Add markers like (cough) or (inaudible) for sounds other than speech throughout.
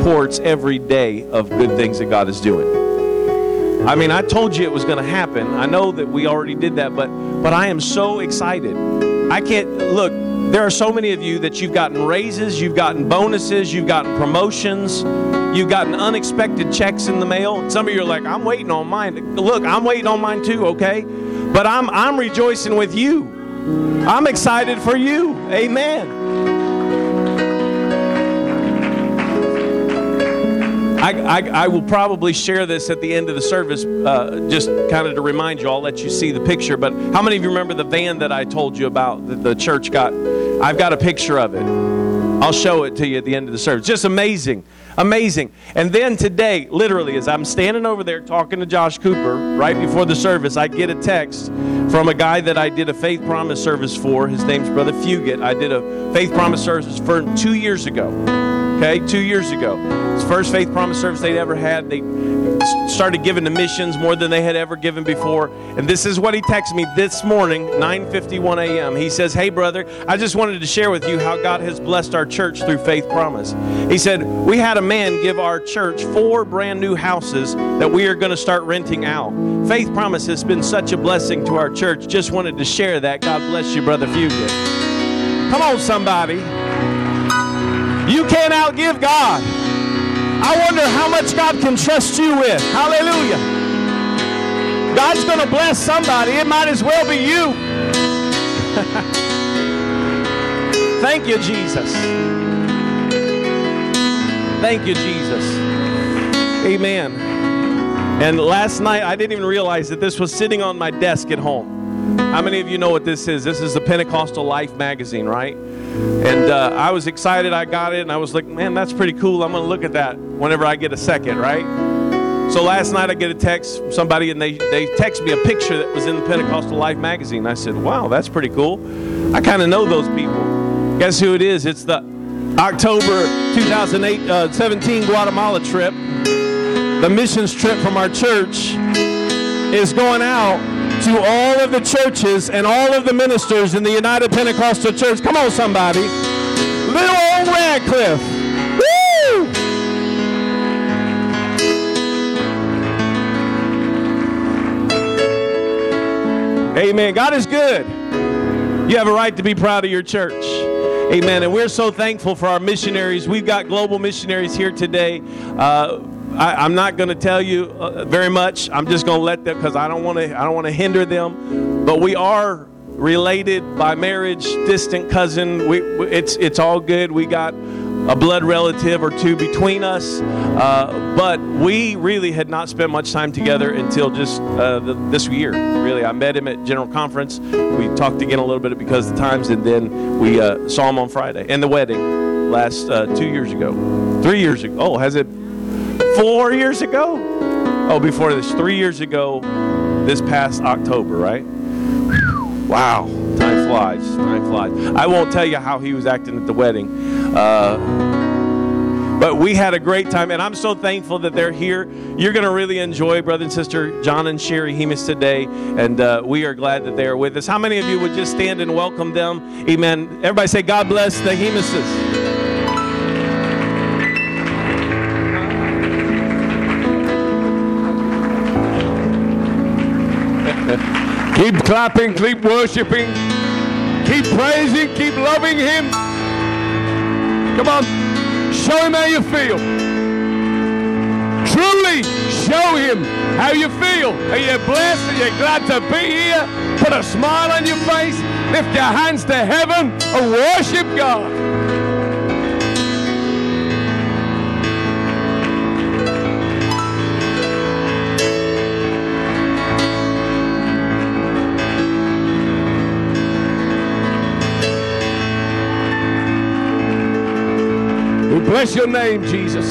reports every day of good things that God is doing. I mean, I told you it was going to happen. I know that we already did that, but but I am so excited. I can't look. There are so many of you that you've gotten raises, you've gotten bonuses, you've gotten promotions, you've gotten unexpected checks in the mail. Some of you are like, I'm waiting on mine. Look, I'm waiting on mine too, okay? But I'm I'm rejoicing with you. I'm excited for you. Amen. I, I, I, will probably share this at the end of the service, uh, just kind of to remind you. I'll let you see the picture. But how many of you remember the van that I told you about that the church got? I've got a picture of it. I'll show it to you at the end of the service. Just amazing. Amazing. And then today, literally, as I'm standing over there talking to Josh Cooper right before the service, I get a text from a guy that I did a faith promise service for. His name's Brother Fugit. I did a faith promise service for him two years ago okay, two years ago. It's first faith promise service they'd ever had. They started giving to missions more than they had ever given before. And this is what he texted me this morning, 9:51 a.m. He says, "Hey brother, I just wanted to share with you how God has blessed our church through faith promise." He said, "We had a man give our church four brand new houses that we are going to start renting out. Faith promise has been such a blessing to our church. Just wanted to share that. God bless you, brother Fugit." Come on, somebody. You can't outgive God. I wonder how much God can trust you with. Hallelujah. God's going to bless somebody. It might as well be you. (laughs) Thank you, Jesus. Thank you, Jesus. Amen. And last night, I didn't even realize that this was sitting on my desk at home. How many of you know what this is? This is the Pentecostal Life magazine, right? And uh, I was excited. I got it, and I was like, man, that's pretty cool. I'm going to look at that whenever I get a second, right? So last night I get a text from somebody, and they, they text me a picture that was in the Pentecostal Life magazine. I said, wow, that's pretty cool. I kind of know those people. Guess who it is? It's the October 2017 uh, 17 Guatemala trip. The missions trip from our church is going out to all of the churches and all of the ministers in the United Pentecostal Church. Come on, somebody. Little old Radcliff. Woo! Amen. God is good. You have a right to be proud of your church. Amen. And we're so thankful for our missionaries. We've got global missionaries here today. Uh, I, am not going to tell you uh, very much. I'm just going to let them because I don't want to. I don't want to hinder them. But we are related by marriage, distant cousin. We, it's it's all good. We got a blood relative or two between us, uh, but we really had not spent much time together until just uh, the, this year. Really, I met him at General Conference. We talked again a little bit because of the times, and then we uh, saw him on Friday and the wedding last uh, two years ago, three years ago. Oh, has it four years ago? Oh, before this, three years ago, this past October, right? Wow, time flies. Time flies. I won't tell you how he was acting at the wedding. Uh, but we had a great time, and I'm so thankful that they're here. You're going to really enjoy brother and sister John and Sherry Hemus today, and uh, we are glad that they are with us. How many of you would just stand and welcome them? Amen. Everybody say, God bless the Hemuses. Keep clapping, keep worshiping, keep praising, keep loving Him. Come on, show Him how you feel. Truly show Him how you feel. Are you blessed? Are you glad to be here? Put a smile on your face, lift your hands to heaven, and worship God. Bless your name, Jesus.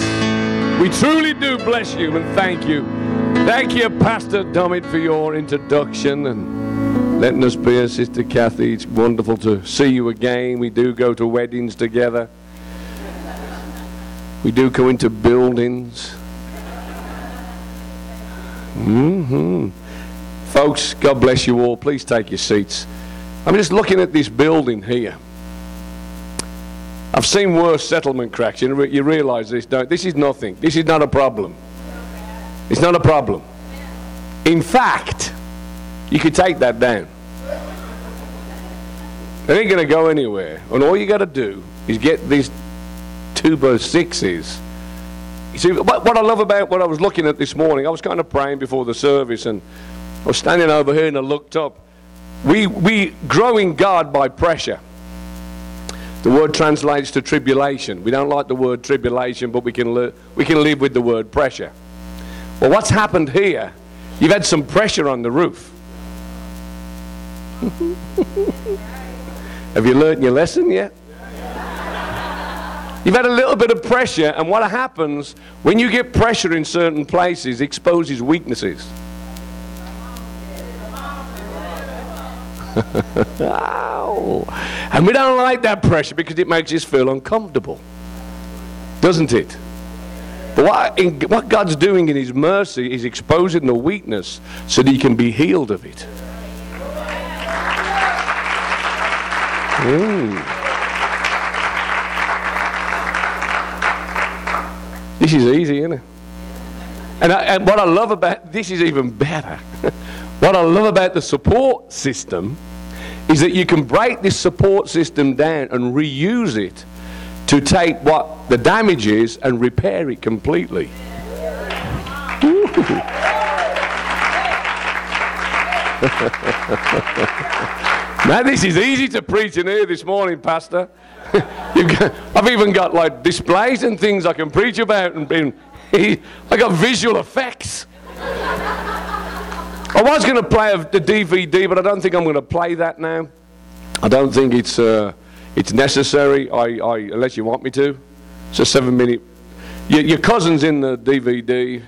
We truly do bless you and thank you. Thank you, Pastor Dummit, for your introduction and letting us be here, Sister Kathy. It's wonderful to see you again. We do go to weddings together. We do go into buildings. Mm-hmm. Folks, God bless you all. Please take your seats. I'm just looking at this building here. I've seen worse settlement cracks. You, you realize this, don't This is nothing. This is not a problem. It's not a problem. In fact, you could take that down. It ain't going to go anywhere. And all you got to do is get these two by sixes. You see, what, what I love about what I was looking at this morning, I was kind of praying before the service and I was standing over here and I looked up. We, we grow in God by pressure. The word translates to tribulation. We don't like the word tribulation, but we can, li- we can live with the word pressure. Well, what's happened here? You've had some pressure on the roof. (laughs) Have you learned your lesson yet? You've had a little bit of pressure, and what happens when you get pressure in certain places exposes weaknesses. Ow. And we don't like that pressure because it makes us feel uncomfortable, doesn't it? But what, in, what God's doing in His mercy is exposing the weakness so that He can be healed of it. Mm. This is easy, isn't it? And, I, and what I love about this is even better. (laughs) what I love about the support system is that you can break this support system down and reuse it to take what the damage is and repair it completely. (laughs) Now, this is easy to preach in here this morning, Pastor. (laughs) got, I've even got like displays and things I can preach about, and been, (laughs) I got visual effects. I was going to play the DVD, but I don't think I'm going to play that now. I don't think it's uh, it's necessary. I, I, unless you want me to. It's a seven-minute. Your, your cousin's in the DVD.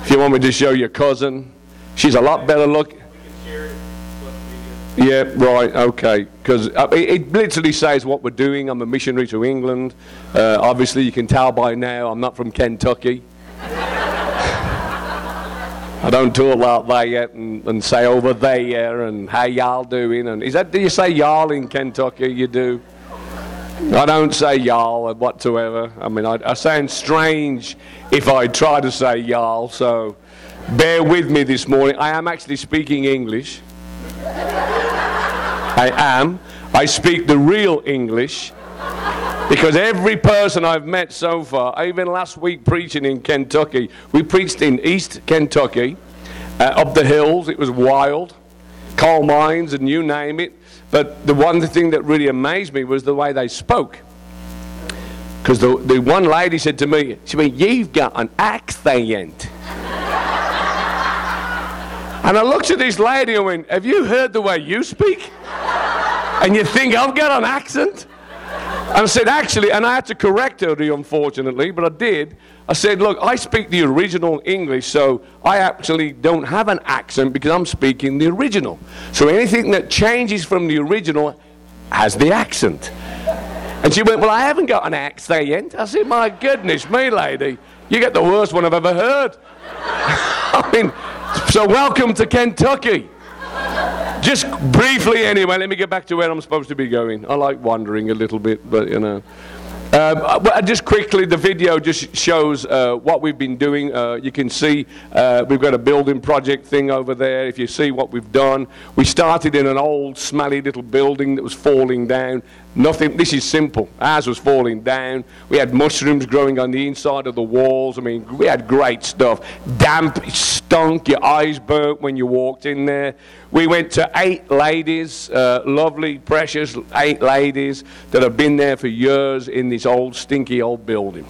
If you want me to show your cousin, she's a lot better looking. Yeah, right, okay. Because it, it, literally says what we're doing. I'm a missionary to England. Uh, obviously, you can tell by now I'm not from Kentucky. I don't talk like that yet and, and say over there and how y'all doing. And is that, do you say y'all in Kentucky? You do? I don't say y'all whatsoever. I mean, I, I sound strange if I try to say y'all, so bear with me this morning. I am actually speaking English. I am. I speak the real English because every person I've met so far, even last week preaching in Kentucky, we preached in East Kentucky, uh, up the hills. It was wild, coal mines, and you name it. But the one thing that really amazed me was the way they spoke. Because the, the one lady said to me, she went, You've got an accent. And I looked at this lady and went, Have you heard the way you speak? And you think I've got an accent? And I said, Actually, and I had to correct her, unfortunately, but I did. I said, Look, I speak the original English, so I actually don't have an accent because I'm speaking the original. So anything that changes from the original has the accent. And she went, Well, I haven't got an accent. I said, My goodness me, lady, you get the worst one I've ever heard. (laughs) I mean, so, welcome to Kentucky. Just briefly, anyway, let me get back to where I'm supposed to be going. I like wandering a little bit, but you know. Uh, just quickly, the video just shows uh, what we've been doing. Uh, you can see uh, we've got a building project thing over there. If you see what we've done, we started in an old, smelly little building that was falling down. Nothing. This is simple. Ours was falling down. We had mushrooms growing on the inside of the walls. I mean, we had great stuff. Damp, stunk. Your eyes burnt when you walked in there. We went to eight ladies, uh, lovely, precious eight ladies that have been there for years in this old, stinky old building.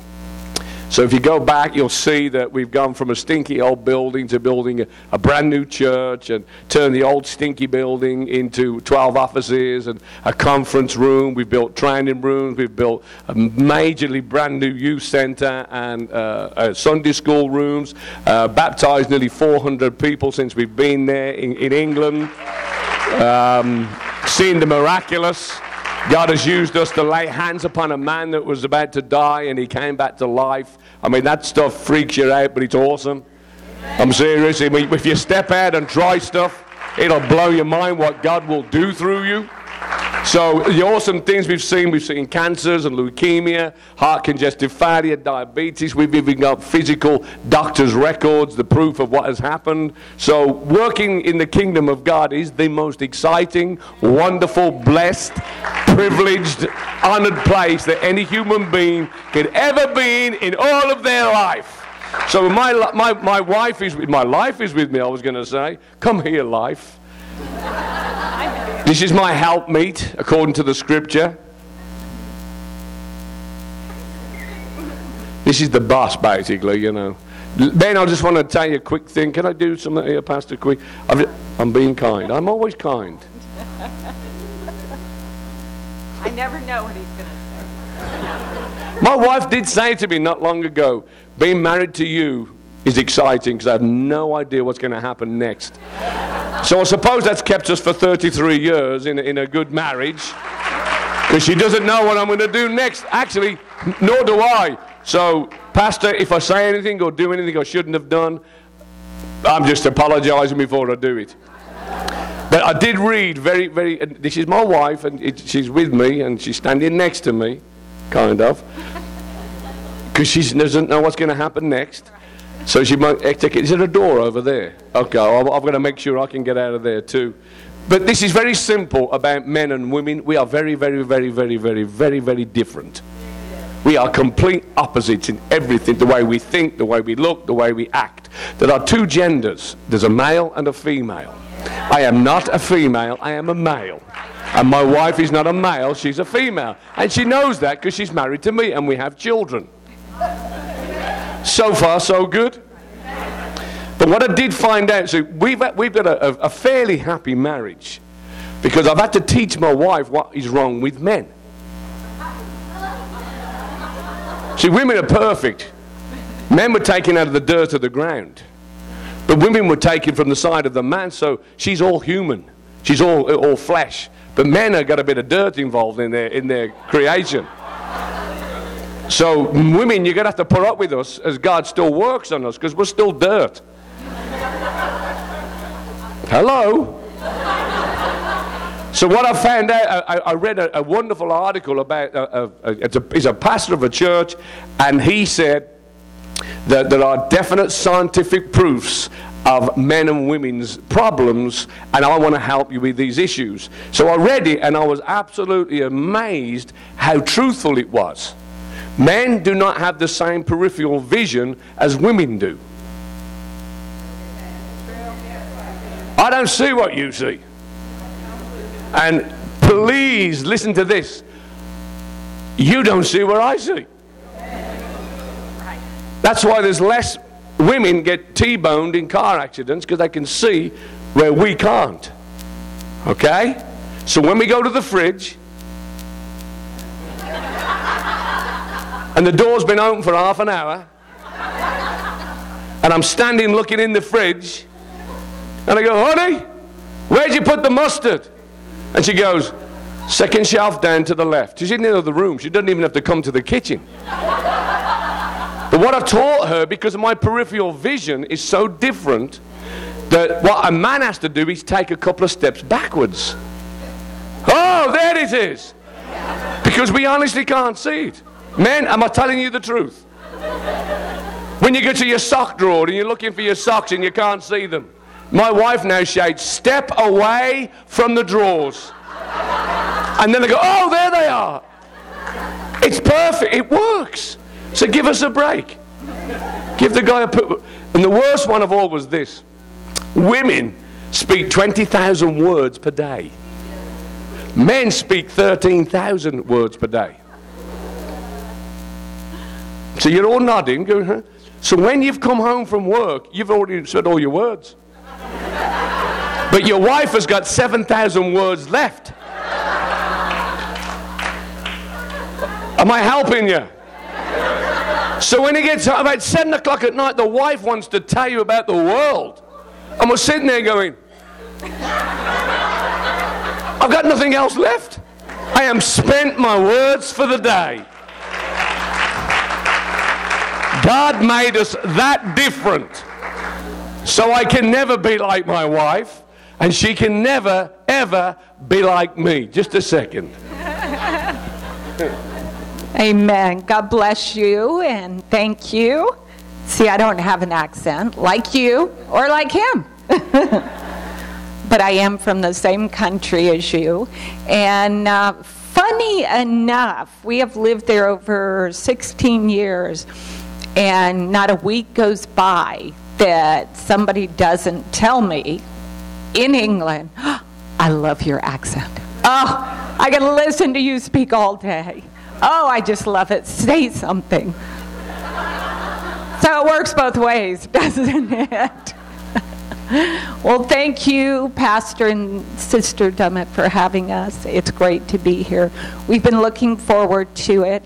So if you go back, you'll see that we've gone from a stinky old building to building a, a brand new church and turned the old stinky building into 12 offices and a conference room. We've built training rooms. We've built a majorly brand new youth center and uh, uh, Sunday school rooms. Uh, baptized nearly 400 people since we've been there in, in England. Um, seen the miraculous. God has used us to lay hands upon a man that was about to die and he came back to life. I mean, that stuff freaks you out, but it's awesome. I'm serious. If you step out and try stuff, it'll blow your mind what God will do through you. So the awesome things we've seen, we've seen cancers and leukemia, heart congestive failure, diabetes. We've even got physical doctor's records, the proof of what has happened. So working in the kingdom of God is the most exciting, wonderful, blessed, privileged, honored place that any human being could ever be in in all of their life. So my, my, my wife is with my life is with me, I was going to say. Come here, life. This is my helpmeet, according to the scripture. This is the boss, basically, you know. Ben, I just want to tell you a quick thing. Can I do something here, Pastor Quick? I'm being kind. I'm always kind. Never know what he's going to say. My wife did say to me not long ago, being married to you is exciting because I have no idea what's going to happen next. So I suppose that's kept us for 33 years in in a good marriage because she doesn't know what I'm going to do next. Actually, nor do I. So, Pastor, if I say anything or do anything I shouldn't have done, I'm just apologizing before I do it. But I did read very, very. this is my wife, and it, she's with me, and she's standing next to me, kind of, because she doesn't know what's going to happen next. So she might take it. Is there a door over there? Okay, I'm, I'm to make sure I can get out of there too. But this is very simple about men and women. We are very, very, very, very, very, very, very different. We are complete opposites in everything the way we think, the way we look, the way we act. There are two genders there's a male and a female. I am not a female, I am a male. And my wife is not a male, she's a female. And she knows that because she's married to me and we have children. So far, so good. But what I did find out, so we've, we've got a, a fairly happy marriage because I've had to teach my wife what is wrong with men. See, women are perfect. Men were taken out of the dirt of the ground. But women were taken from the side of the man, so she's all human. She's all, all flesh. But men have got a bit of dirt involved in their, in their creation. So, women, you're going to have to put up with us as God still works on us because we're still dirt. Hello? So what I found out, I, I read a, a, wonderful article about, uh, uh, uh, a, a, a, he's a pastor of a church, and he said that there are definite scientific proofs of men and women's problems, and I want to help you with these issues. So I read it, and I was absolutely amazed how truthful it was. Men do not have the same peripheral vision as women do. I don't see what you see. And please listen to this. You don't see what I see. That's why there's less women get T-boned in car accidents because they can see where we can't. Okay? So when we go to the fridge, and the door's been open for half an hour, and I'm standing looking in the fridge, and I go, honey, where'd you put the mustard? And she goes, second shelf down to the left. She's in the other room. She doesn't even have to come to the kitchen. but what I taught her, because my peripheral vision is so different, that what a man has to do is take a couple of steps backwards. Oh, there it is. Because we honestly can't see it. Men, am I telling you the truth? When you go to your sock drawer and you're looking for your socks and you can't see them, my wife now shouts, Step away from the drawers. And then they go, Oh, there they are. It's perfect. It works. So give us a break. Give the guy a put. And the worst one of all was this women speak 20,000 words per day, men speak 13,000 words per day. So you're all nodding, going, huh? So when you've come home from work, you've already said all your words. But your wife has got 7,000 words left. Am I helping you? So when it gets about 7 o'clock at night, the wife wants to tell you about the world. And we're sitting there going, I've got nothing else left. I am spent my words for the day. God made us that different. So I can never be like my wife. And she can never, ever be like me. Just a second. (laughs) Amen. God bless you and thank you. See, I don't have an accent like you or like him. (laughs) but I am from the same country as you. And uh, funny enough, we have lived there over 16 years, and not a week goes by that somebody doesn't tell me in England, (gasps) I love your accent. Oh, I can listen to you speak all day. Oh, I just love it. Say something. So it works both ways, (laughs) doesn't it? (laughs) well, thank you, Pastor and Sister Dummett, for having us. It's great to be here. We've been looking forward to it.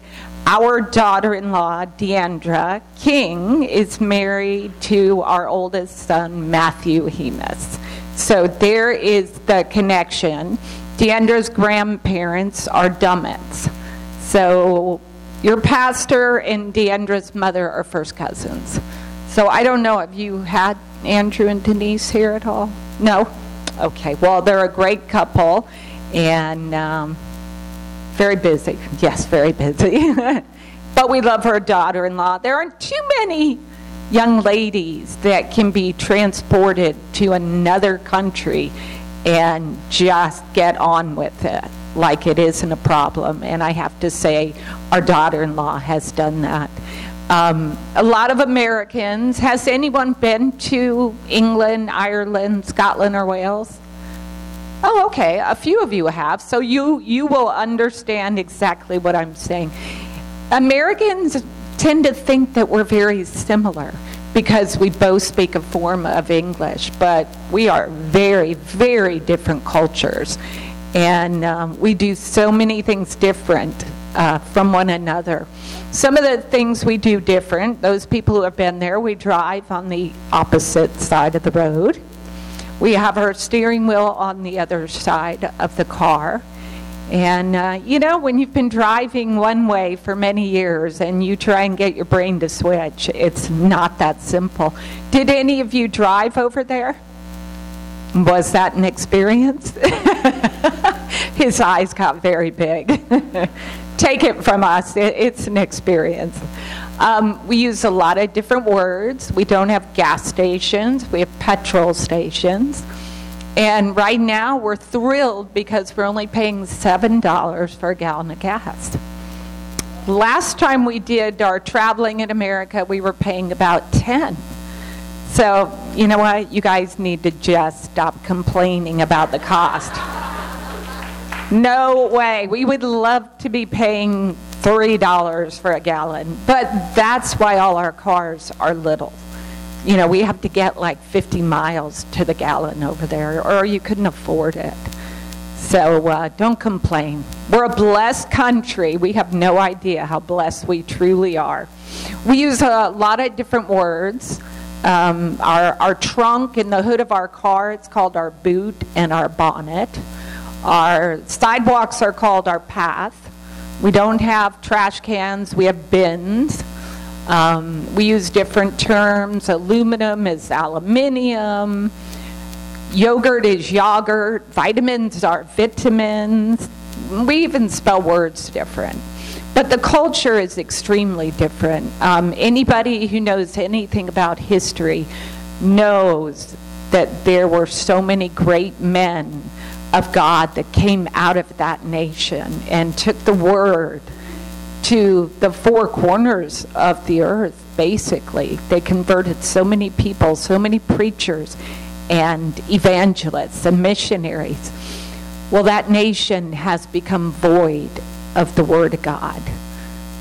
Our daughter in law, Deandra King, is married to our oldest son, Matthew Hemus. So there is the connection. Deandra's grandparents are Dummetts. So your pastor and Deandra's mother are first cousins. So I don't know, have you had Andrew and Denise here at all? No? Okay, well, they're a great couple and um, very busy. Yes, very busy. (laughs) but we love her daughter in law. There aren't too many young ladies that can be transported to another country and just get on with it like it isn't a problem. And I have to say, our daughter in law has done that. Um, a lot of Americans, has anyone been to England, Ireland, Scotland, or Wales? Oh, okay. A few of you have. So you, you will understand exactly what I'm saying. Americans tend to think that we're very similar because we both speak a form of English, but we are very, very different cultures. And um, we do so many things different uh, from one another. Some of the things we do different, those people who have been there, we drive on the opposite side of the road. We have our steering wheel on the other side of the car. And, uh, you know, when you've been driving one way for many years and you try and get your brain to switch, it's not that simple. Did any of you drive over there? Was that an experience? (laughs) His eyes got very big. (laughs) Take it from us, it's an experience. Um, we use a lot of different words. We don't have gas stations, we have petrol stations. And right now, we're thrilled because we're only paying $7 for a gallon of gas. Last time we did our traveling in America, we were paying about 10. So, you know what? You guys need to just stop complaining about the cost. No way. We would love to be paying $3 for a gallon, but that's why all our cars are little you know, we have to get like 50 miles to the gallon over there, or you couldn't afford it. So uh, don't complain. We're a blessed country. We have no idea how blessed we truly are. We use a lot of different words. Um, our, our trunk in the hood of our car, it's called our boot and our bonnet. Our sidewalks are called our path. We don't have trash cans, we have bins. Um, we use different terms. Aluminum is aluminium. Yogurt is yogurt. Vitamins are vitamins. We even spell words different. But the culture is extremely different. Um, anybody who knows anything about history knows that there were so many great men of God that came out of that nation and took the word to the four corners of the earth, basically. They converted so many people, so many preachers and evangelists and missionaries. Well, that nation has become void of the Word of God.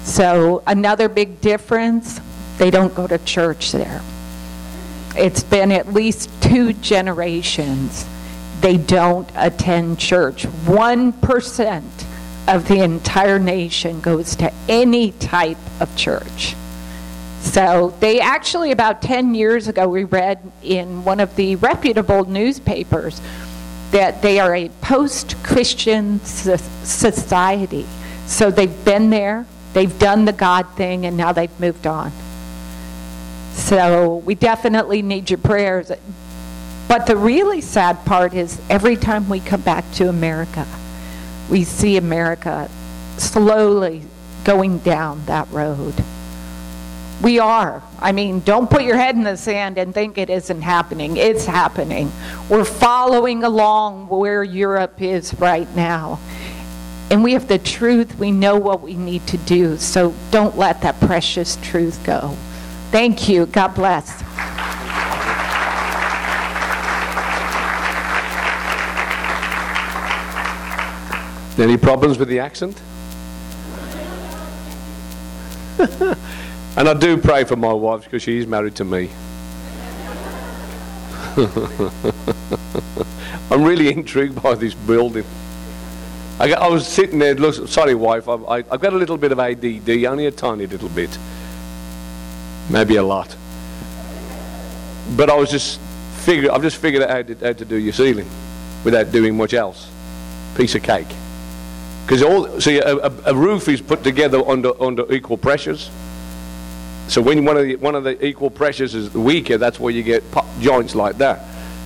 So, another big difference they don't go to church there. It's been at least two generations they don't attend church. 1% of the entire nation goes to any type of church. So they actually, about 10 years ago, we read in one of the reputable newspapers that they are a post Christian society. So they've been there, they've done the God thing, and now they've moved on. So we definitely need your prayers. But the really sad part is every time we come back to America, we see America slowly going down that road. We are. I mean, don't put your head in the sand and think it isn't happening. It's happening. We're following along where Europe is right now. And we have the truth. We know what we need to do. So don't let that precious truth go. Thank you. God bless. Any problems with the accent? and I do pray for my wife because she's married to me. (laughs) I'm really intrigued by this building. I, I was sitting there, look, sorry, wife, I, I, I've got a little bit of ADD, only a tiny little bit. Maybe a lot. But I was just figuring, I've just figured out how to, how to do your ceiling without doing much else. Piece of cake. Because all see a, a, roof is put together under under equal pressures. So when one of the one of the equal pressures is weaker, that's where you get joints like that.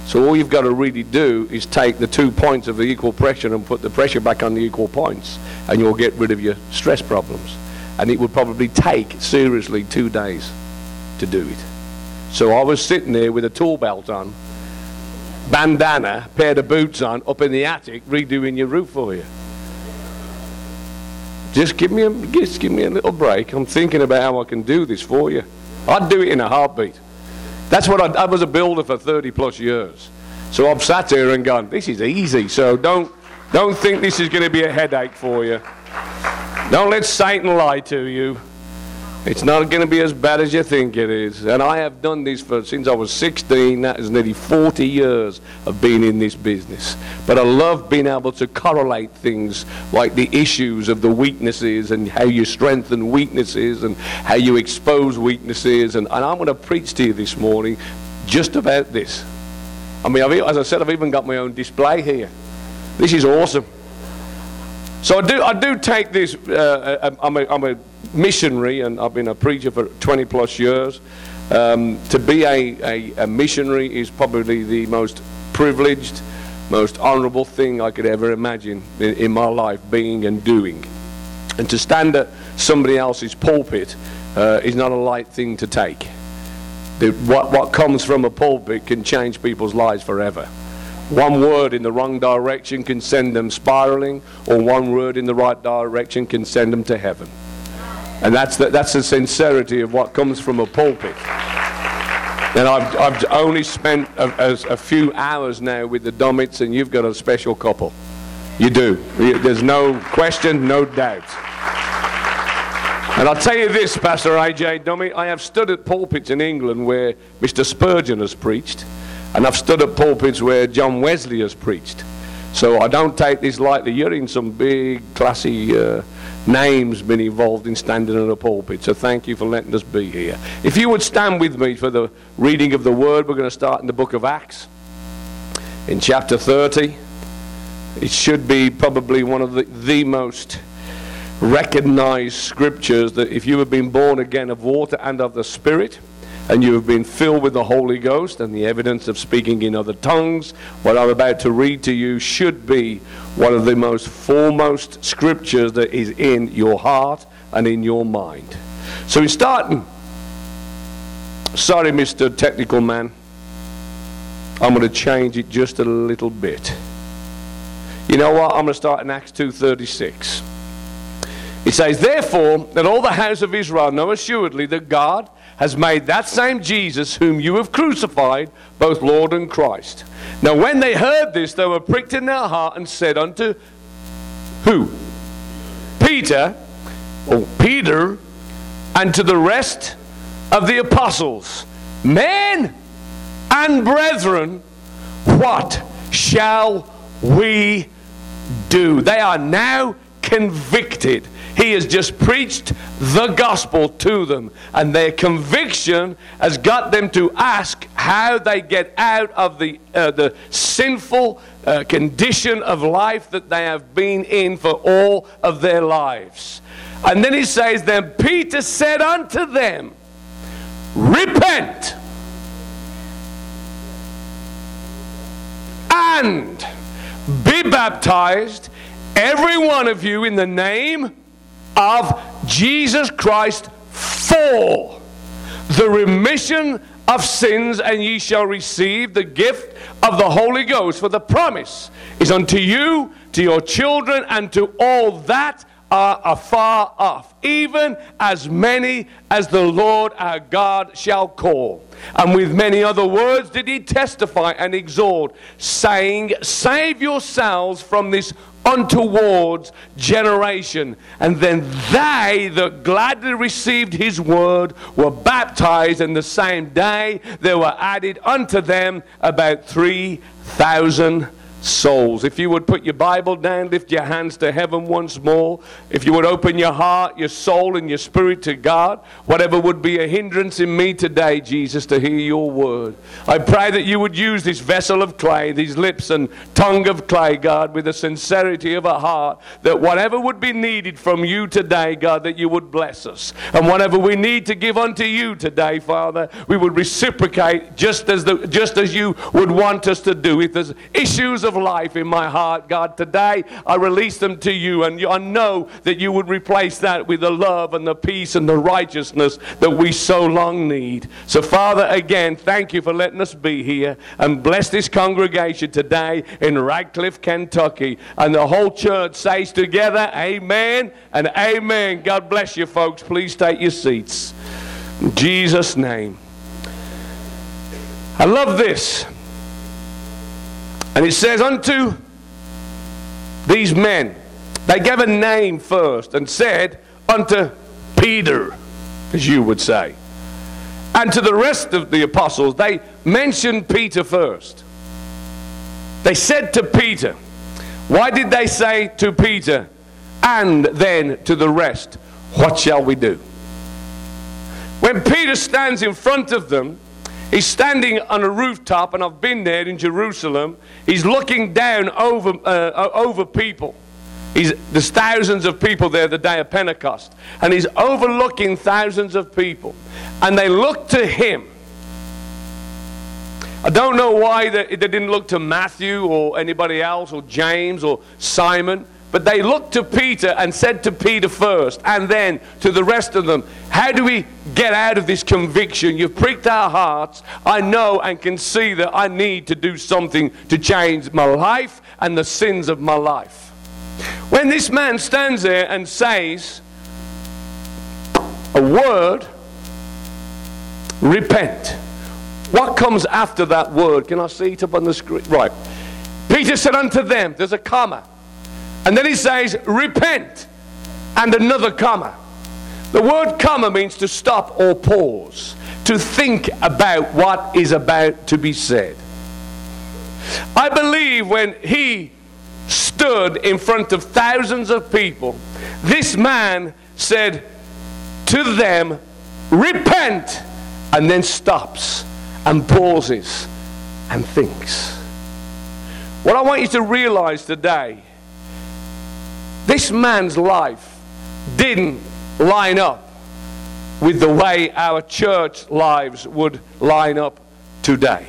So all you've got to really do is take the two points of the equal pressure and put the pressure back on the equal points, and you'll get rid of your stress problems. And it would probably take seriously two days to do it. So I was sitting there with a tool belt on, bandana, pair of boots on, up in the attic, redoing your roof for you. Just give me a just give me a little break. I'm thinking about how I can do this for you. I'd do it in a heartbeat. That's what I, I was a builder for 30 plus years. So I've sat here and gone, this is easy. So don't don't think this is going to be a headache for you. Don't let Satan lie to you. It's not going to be as bad as you think it is. And I have done this for since I was 16. That is nearly 40 years of being in this business. But I love being able to correlate things like the issues of the weaknesses and how you strengthen weaknesses and how you expose weaknesses. And, and I'm going to preach to you this morning just about this. I mean, I've, as I said, I've even got my own display here. This is awesome. So I do, I do take this. Uh, uh I'm, a, I'm a missionary, and I've been a preacher for 20 plus years. Um, to be a, a, a, missionary is probably the most privileged, most honorable thing I could ever imagine in, in my life being and doing. And to stand at somebody else's pulpit uh, is not a light thing to take. The, what, what comes from a pulpit can change people's lives forever. One word in the wrong direction can send them spiraling, or one word in the right direction can send them to heaven. And that's the, that's the sincerity of what comes from a pulpit. And I've, I've only spent a, a, few hours now with the Dummetts, and you've got a special couple. You do. There's no question, no doubt. And I'll tell you this, Pastor A.J. Dummy, I have stood at pulpits in England where Mr. Spurgeon has preached, and I've stood at pulpits where John Wesley has preached. So I don't take this lightly. You're in some big, classy uh, names been involved in standing in a pulpit. So thank you for letting us be here. If you would stand with me for the reading of the word, we're going to start in the book of Acts in chapter 30. It should be probably one of the, the most recognized scriptures that if you have been born again of water and of the Spirit, and you have been filled with the Holy Ghost and the evidence of speaking in other tongues, what I'm about to read to you should be one of the most foremost scriptures that is in your heart and in your mind. So we're starting. Sorry, Mr. Technical Man. I'm going to change it just a little bit. You know what? I'm going to start in Acts 2:36. It says, Therefore, that all the house of Israel know assuredly that God has made that same Jesus whom you have crucified both Lord and Christ. Now, when they heard this, they were pricked in their heart and said unto who? Peter, or Peter, and to the rest of the apostles, Men and brethren, what shall we do? They are now convicted he has just preached the gospel to them, and their conviction has got them to ask how they get out of the, uh, the sinful uh, condition of life that they have been in for all of their lives. And then he says, Then Peter said unto them, Repent and be baptized, every one of you, in the name of Jesus Christ for the remission of sins, and ye shall receive the gift of the Holy Ghost. For the promise is unto you, to your children, and to all that are afar off, even as many as the Lord our God shall call. And with many other words did he testify and exhort, saying, Save yourselves from this untoward generation. And then they that gladly received his word were baptized, and the same day there were added unto them about 3,000 souls. If you would put your Bible down, lift your hands to heaven once more. If you would open your heart, your soul, and your spirit to God, whatever would be a hindrance in me today, Jesus, to hear your word. I pray that you would use this vessel of clay, these lips and tongue of clay, God, with the sincerity of a heart, that whatever would be needed from you today, God, that you would bless us. And whatever we need to give unto you today, Father, we would reciprocate just as, the, just as you would want us to do. If there's issues life in my heart, God. Today I release them to you, and I know that you would replace that with the love and the peace and the righteousness that we so long need. So, Father, again, thank you for letting us be here and bless this congregation today in Radcliff, Kentucky. And the whole church says together, Amen and Amen. God bless you, folks. Please take your seats. In Jesus' name. I love this. And it says, Unto these men, they gave a name first and said, Unto Peter, as you would say. And to the rest of the apostles, they mentioned Peter first. They said to Peter, Why did they say to Peter, and then to the rest, What shall we do? When Peter stands in front of them, He's standing on a rooftop, and I've been there in Jerusalem. He's looking down over, uh, over people. He's, there's thousands of people there the day of Pentecost. And he's overlooking thousands of people. And they look to him. I don't know why they, they didn't look to Matthew or anybody else or James or Simon. But they looked to Peter and said to Peter first, and then to the rest of them, How do we get out of this conviction? You've pricked our hearts. I know and can see that I need to do something to change my life and the sins of my life. When this man stands there and says a word, repent. What comes after that word? Can I see it up on the screen? Right. Peter said unto them, there's a comma. And then he says, repent, and another comma. The word comma means to stop or pause, to think about what is about to be said. I believe when he stood in front of thousands of people, this man said to them, Repent, and then stops and pauses and thinks. What I want you to realize today this man's life didn't line up with the way our church lives would line up today.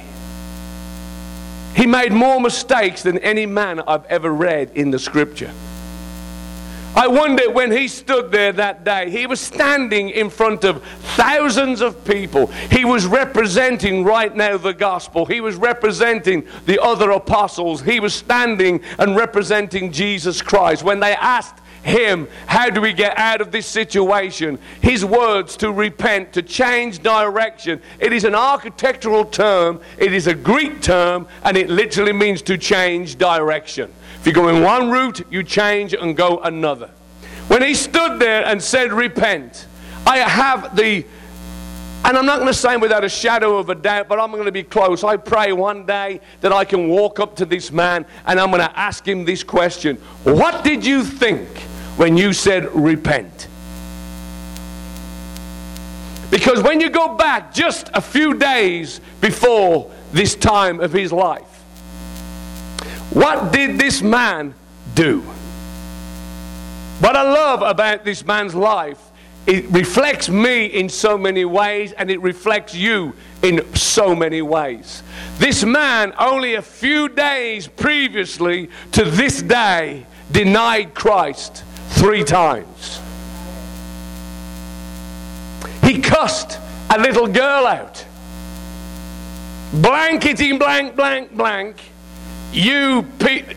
He made more mistakes than any man I've ever read in the scripture. I wonder when he stood there that day, he was standing in front of thousands of people. He was representing right now the gospel. He was representing the other apostles. He was standing and representing Jesus Christ. When they asked him, How do we get out of this situation? His words to repent, to change direction. It is an architectural term, it is a Greek term, and it literally means to change direction. If you go in one route, you change and go another. When he stood there and said, Repent, I have the and I'm not going to say without a shadow of a doubt, but I'm going to be close. I pray one day that I can walk up to this man and I'm going to ask him this question What did you think when you said repent? Because when you go back just a few days before this time of his life, what did this man do? What I love about this man's life it reflects me in so many ways, and it reflects you in so many ways. This man, only a few days previously to this day, denied Christ three times. He cussed a little girl out. Blankety blank, blank, blank. You pe-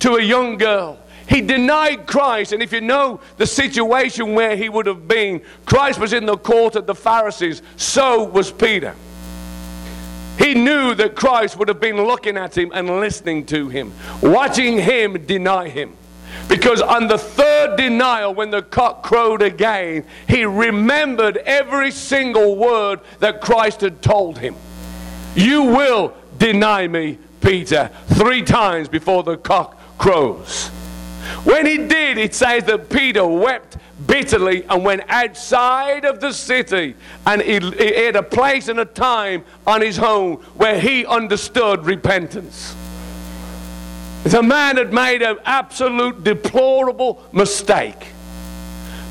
to a young girl. He denied Christ, and if you know the situation where he would have been, Christ was in the court of the Pharisees, so was Peter. He knew that Christ would have been looking at him and listening to him, watching him deny him. Because on the third denial, when the cock crowed again, he remembered every single word that Christ had told him. You will deny me, Peter, three times before the cock crows. When he did, it says that Peter wept bitterly and went outside of the city. And he, he had a place and a time on his own where he understood repentance. The man had made an absolute deplorable mistake.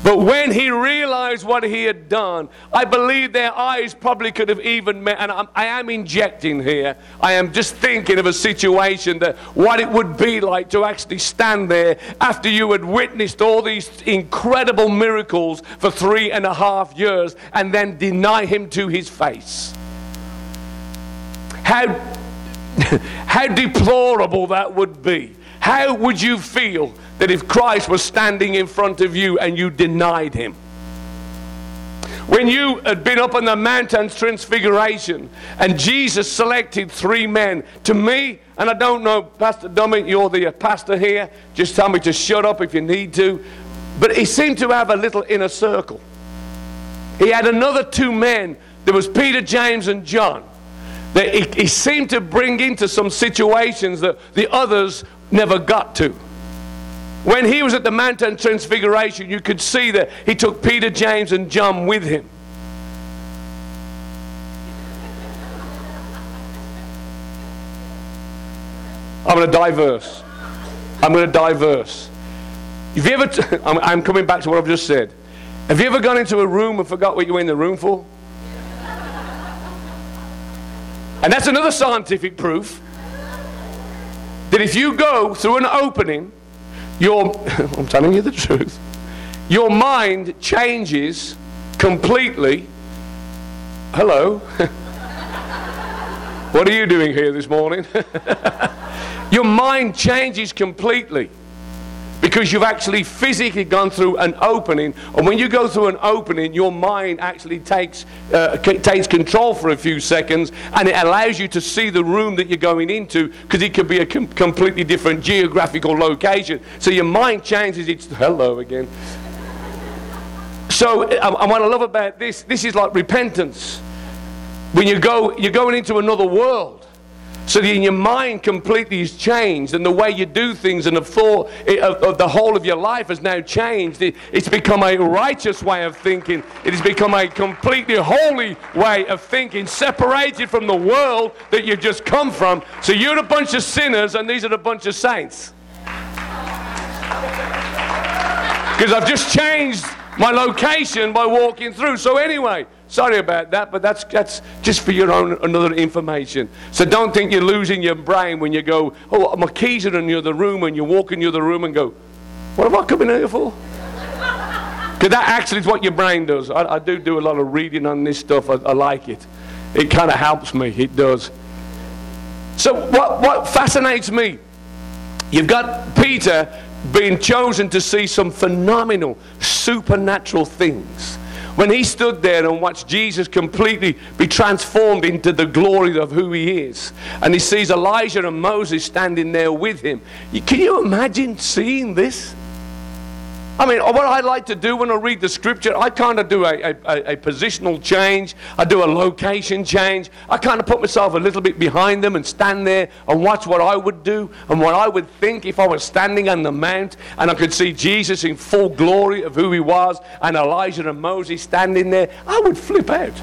But when he realized what he had done, I believe their eyes probably could have even met. And I'm, I am injecting here. I am just thinking of a situation that what it would be like to actually stand there after you had witnessed all these incredible miracles for three and a half years and then deny him to his face. How, (laughs) how deplorable that would be. How would you feel that if Christ was standing in front of you and you denied him? When you had been up on the mountain transfiguration and Jesus selected three men, to me, and I don't know, Pastor Dominic, you're the uh, pastor here, just tell me to shut up if you need to, but he seemed to have a little inner circle. He had another two men, there was Peter, James, and John. That he, he seemed to bring into some situations that the others never got to. When he was at the mountain transfiguration, you could see that he took Peter, James, and John with him. I'm going to diverse. I'm going to diverse. Have you ever, t- (laughs) I'm, I'm coming back to what I've just said. Have you ever gone into a room and forgot what you were in the room for? And that's another scientific proof that if you go through an opening, your, (laughs) I'm telling you the truth, your mind changes completely. Hello. (laughs) what are you doing here this morning? (laughs) your mind changes completely because you've actually physically gone through an opening. And when you go through an opening, your mind actually takes, uh, c- takes control for a few seconds and it allows you to see the room that you're going into because it could be a com- completely different geographical location. So your mind changes. It's hello again. So, uh, and what I love about this, this is like repentance. When you go, you're going into another world. So that your mind completely is changed, and the way you do things and the thought eh, of, of the whole of your life has now changed. It, it's become a righteous way of thinking. It has become a completely holy way of thinking, separated from the world that you've just come from. So you're a bunch of sinners, and these are a bunch of saints. Because I've just changed my location by walking through. So anyway, sorry about that, but that's that's just for your own another information. So don't think you're losing your brain when you go, oh, my keys are in the other room, and you walk in the other room and go, what am I coming here for? (laughs) Because that actually is what your brain does. I, I, do do a lot of reading on this stuff. I, I like it. It kind of helps me. It does. So what what fascinates me? You've got Peter being chosen to see some phenomenal supernatural things. When he stood there and watched Jesus completely be transformed into the glory of who he is, and he sees Elijah and Moses standing there with him, can you imagine seeing this? I mean, what I like to do when I read the scripture, I kind of do a, a, a, positional change. I do a location change. I kind of put myself a little bit behind them and stand there and watch what I would do and what I would think if I was standing on the mount and I could see Jesus in full glory of who he was and Elijah and Moses standing there. I would flip out.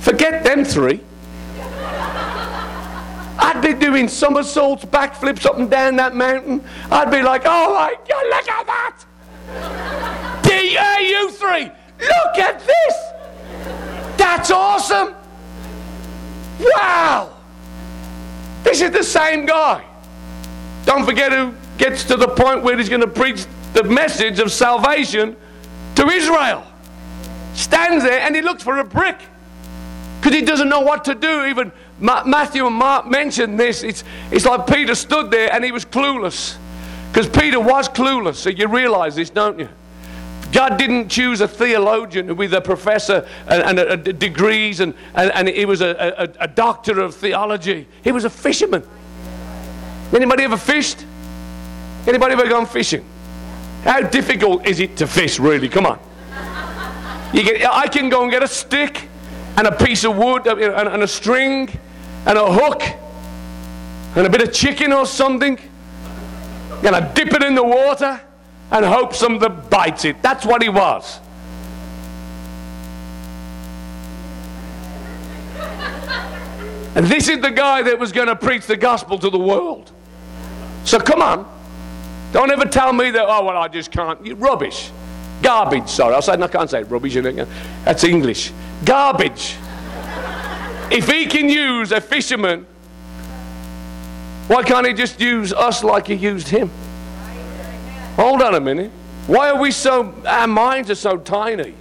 Forget them three. I'd be doing somersaults, backflips up and down that mountain. I'd be like, oh my God, look at that! DAU three, look at this. That's awesome. Wow. This is the same guy. Don't forget who gets to the point where he's going to preach the message of salvation to Israel. Stands there and he looks for a brick because he doesn't know what to do. Even Ma- Matthew and Mark mentioned this. It's, it's like Peter stood there and he was clueless because Peter was clueless. So you realize this, don't you? God didn't choose a theologian with a professor and, and a, a degrees and, and, and he was a, a, a doctor of theology. He was a fisherman. Anybody ever fished? Anybody ever gone fishing? How difficult is it to fish, really? Come on. You get, I can go and get a stick and a piece of wood uh, and, and a string and a hook and a bit of chicken or something. I dip it in the water and hope something bites it. That's what he was. And this is the guy that was going to preach the gospel to the world. So come on. Don't ever tell me that, oh, well, I just can't. You, rubbish. Garbage, sorry. I said, I can't say rubbish. That's English. Garbage. If he can use a fisherman, why can't he just use us like he used him? Hold on a minute. Why are we so, our minds are so tiny?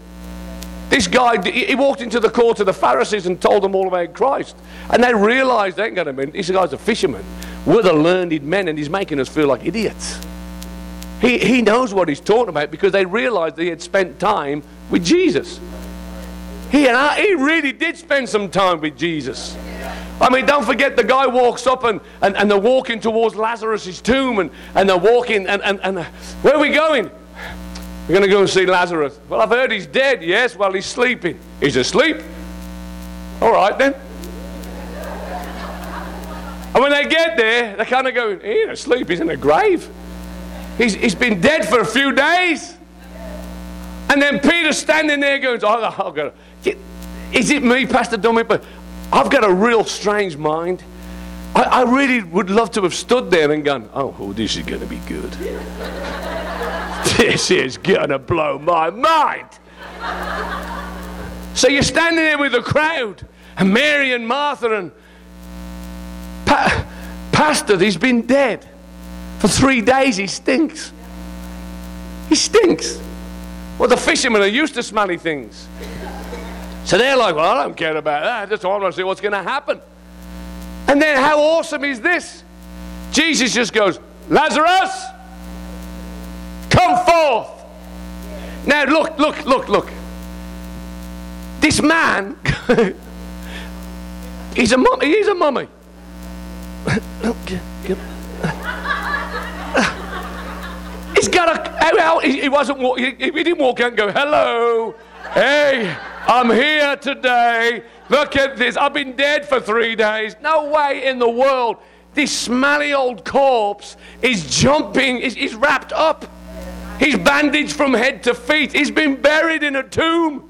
This guy, he walked into the court of the Pharisees and told them all about Christ. And they realized, hang on a minute, this guy's a fisherman. We're the learned men and he's making us feel like idiots. He, he knows what he's talking about because they realized he had spent time with Jesus. He, and I, he really did spend some time with Jesus. I mean, don't forget the guy walks up and, and, and they're walking towards Lazarus' tomb and, and they're walking and, and, and uh, where are we going? We're going to go and see Lazarus. Well, I've heard he's dead. Yes, well, he's sleeping. He's asleep. All right then. And when they get there, they're kind of going, he ain't asleep, he's in a grave. He's, he's been dead for a few days. And then Peter's standing there going, oh, I've got to, is it me, Pastor Dummy? But I've got a real strange mind. I, I, really would love to have stood there and gone, oh, oh this is going to be good. (laughs) this is going to blow my mind. so you're standing there with the crowd, and Mary and Martha and pa- Pastor, he's been dead. For three days, he stinks. He stinks. Well, the fishermen are used to smelly things. So they're like, well, I don't care about that. I just want to see what's going to happen. And then how awesome is this? Jesus just goes, Lazarus, come forth. Now, look, look, look, look. This man, (laughs) he's a mummy. He's a mummy. (laughs) he's got a. Eh, he wasn't. He, he didn't walk out and go, "Hello, hey." I'm here today. Look at this. I've been dead for three days. No way in the world. This smelly old corpse is jumping, is wrapped up. He's bandaged from head to feet. He's been buried in a tomb.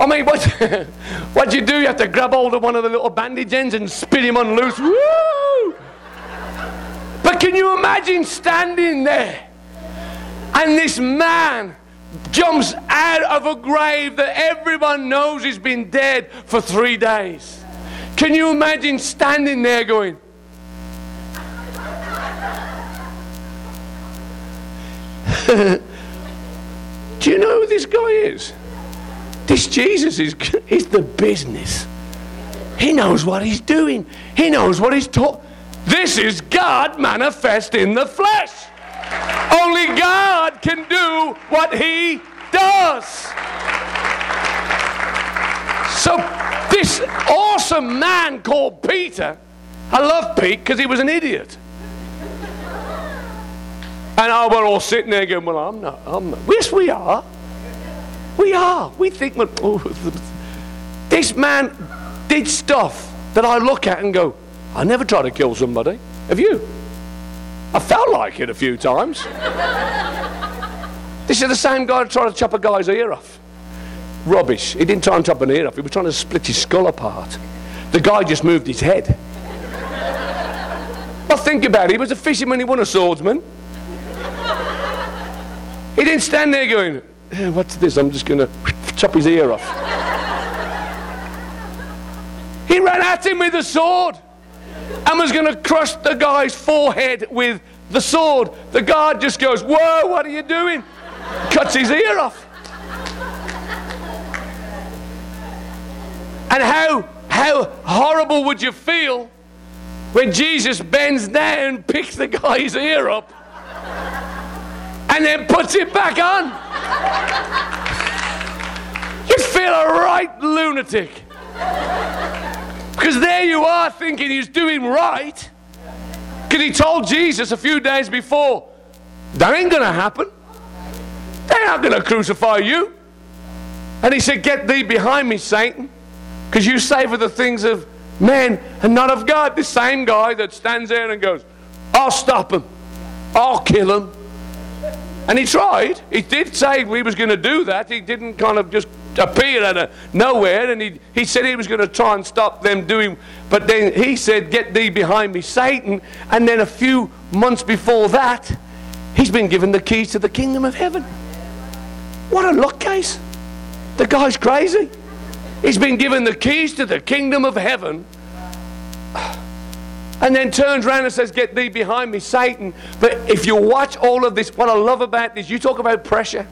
I mean, what, (laughs) what do you do? You have to grab hold of one of the little bandage ends and spin him on loose. Woo! Can you imagine standing there and this man jumps out of a grave that everyone knows he's been dead for three days. Can you imagine standing there going, (laughs) Do you know who this guy is? This Jesus is, (laughs) is the business. He knows what he's doing. He knows what he's taught. This is God manifest in the flesh. Only God can do what He does. So, this awesome man called Peter, I love Pete because he was an idiot. And oh, we're all sitting there going, Well, I'm not. I'm not. Yes, we are. We are. We think, well, oh, (laughs) this man did stuff that I look at and go, I never try to kill somebody. Have you? I felt like it a few times. this is the same guy trying to chop a guy's ear off. Rubbish. He didn't try and chop an ear off, he was trying to split his skull apart. The guy just moved his head. well, think about it. He was a fisherman, he wasn't a swordsman. He didn't stand there going, "Eh, What's this? I'm just going to chop his ear off. he ran at him with a sword and was going to crush the guy's forehead with the sword. The guard just goes, Whoa, what are you doing? Cuts his ear off. And how, how horrible would you feel when Jesus bends down, picks the guy's ear up, and then puts it back on? You'd feel a right lunatic. Because there you are thinking he's doing right. Because he told Jesus a few days before, that ain't going to happen. They're not going to crucify you. And he said, Get thee behind me, Satan, because you savor the things of men and not of God. The same guy that stands there and goes, I'll stop him, I'll kill him. And he tried. He did say he was going to do that. He didn't kind of just appear out of nowhere. And he, he said he was going to try and stop them doing. But then he said, Get thee behind me, Satan. And then a few months before that, he's been given the keys to the kingdom of heaven. What a luck case. The guy's crazy. He's been given the keys to the kingdom of heaven. And then turns around and says, Get thee behind me, Satan. But if you watch all of this, what I love about this, you talk about pressure.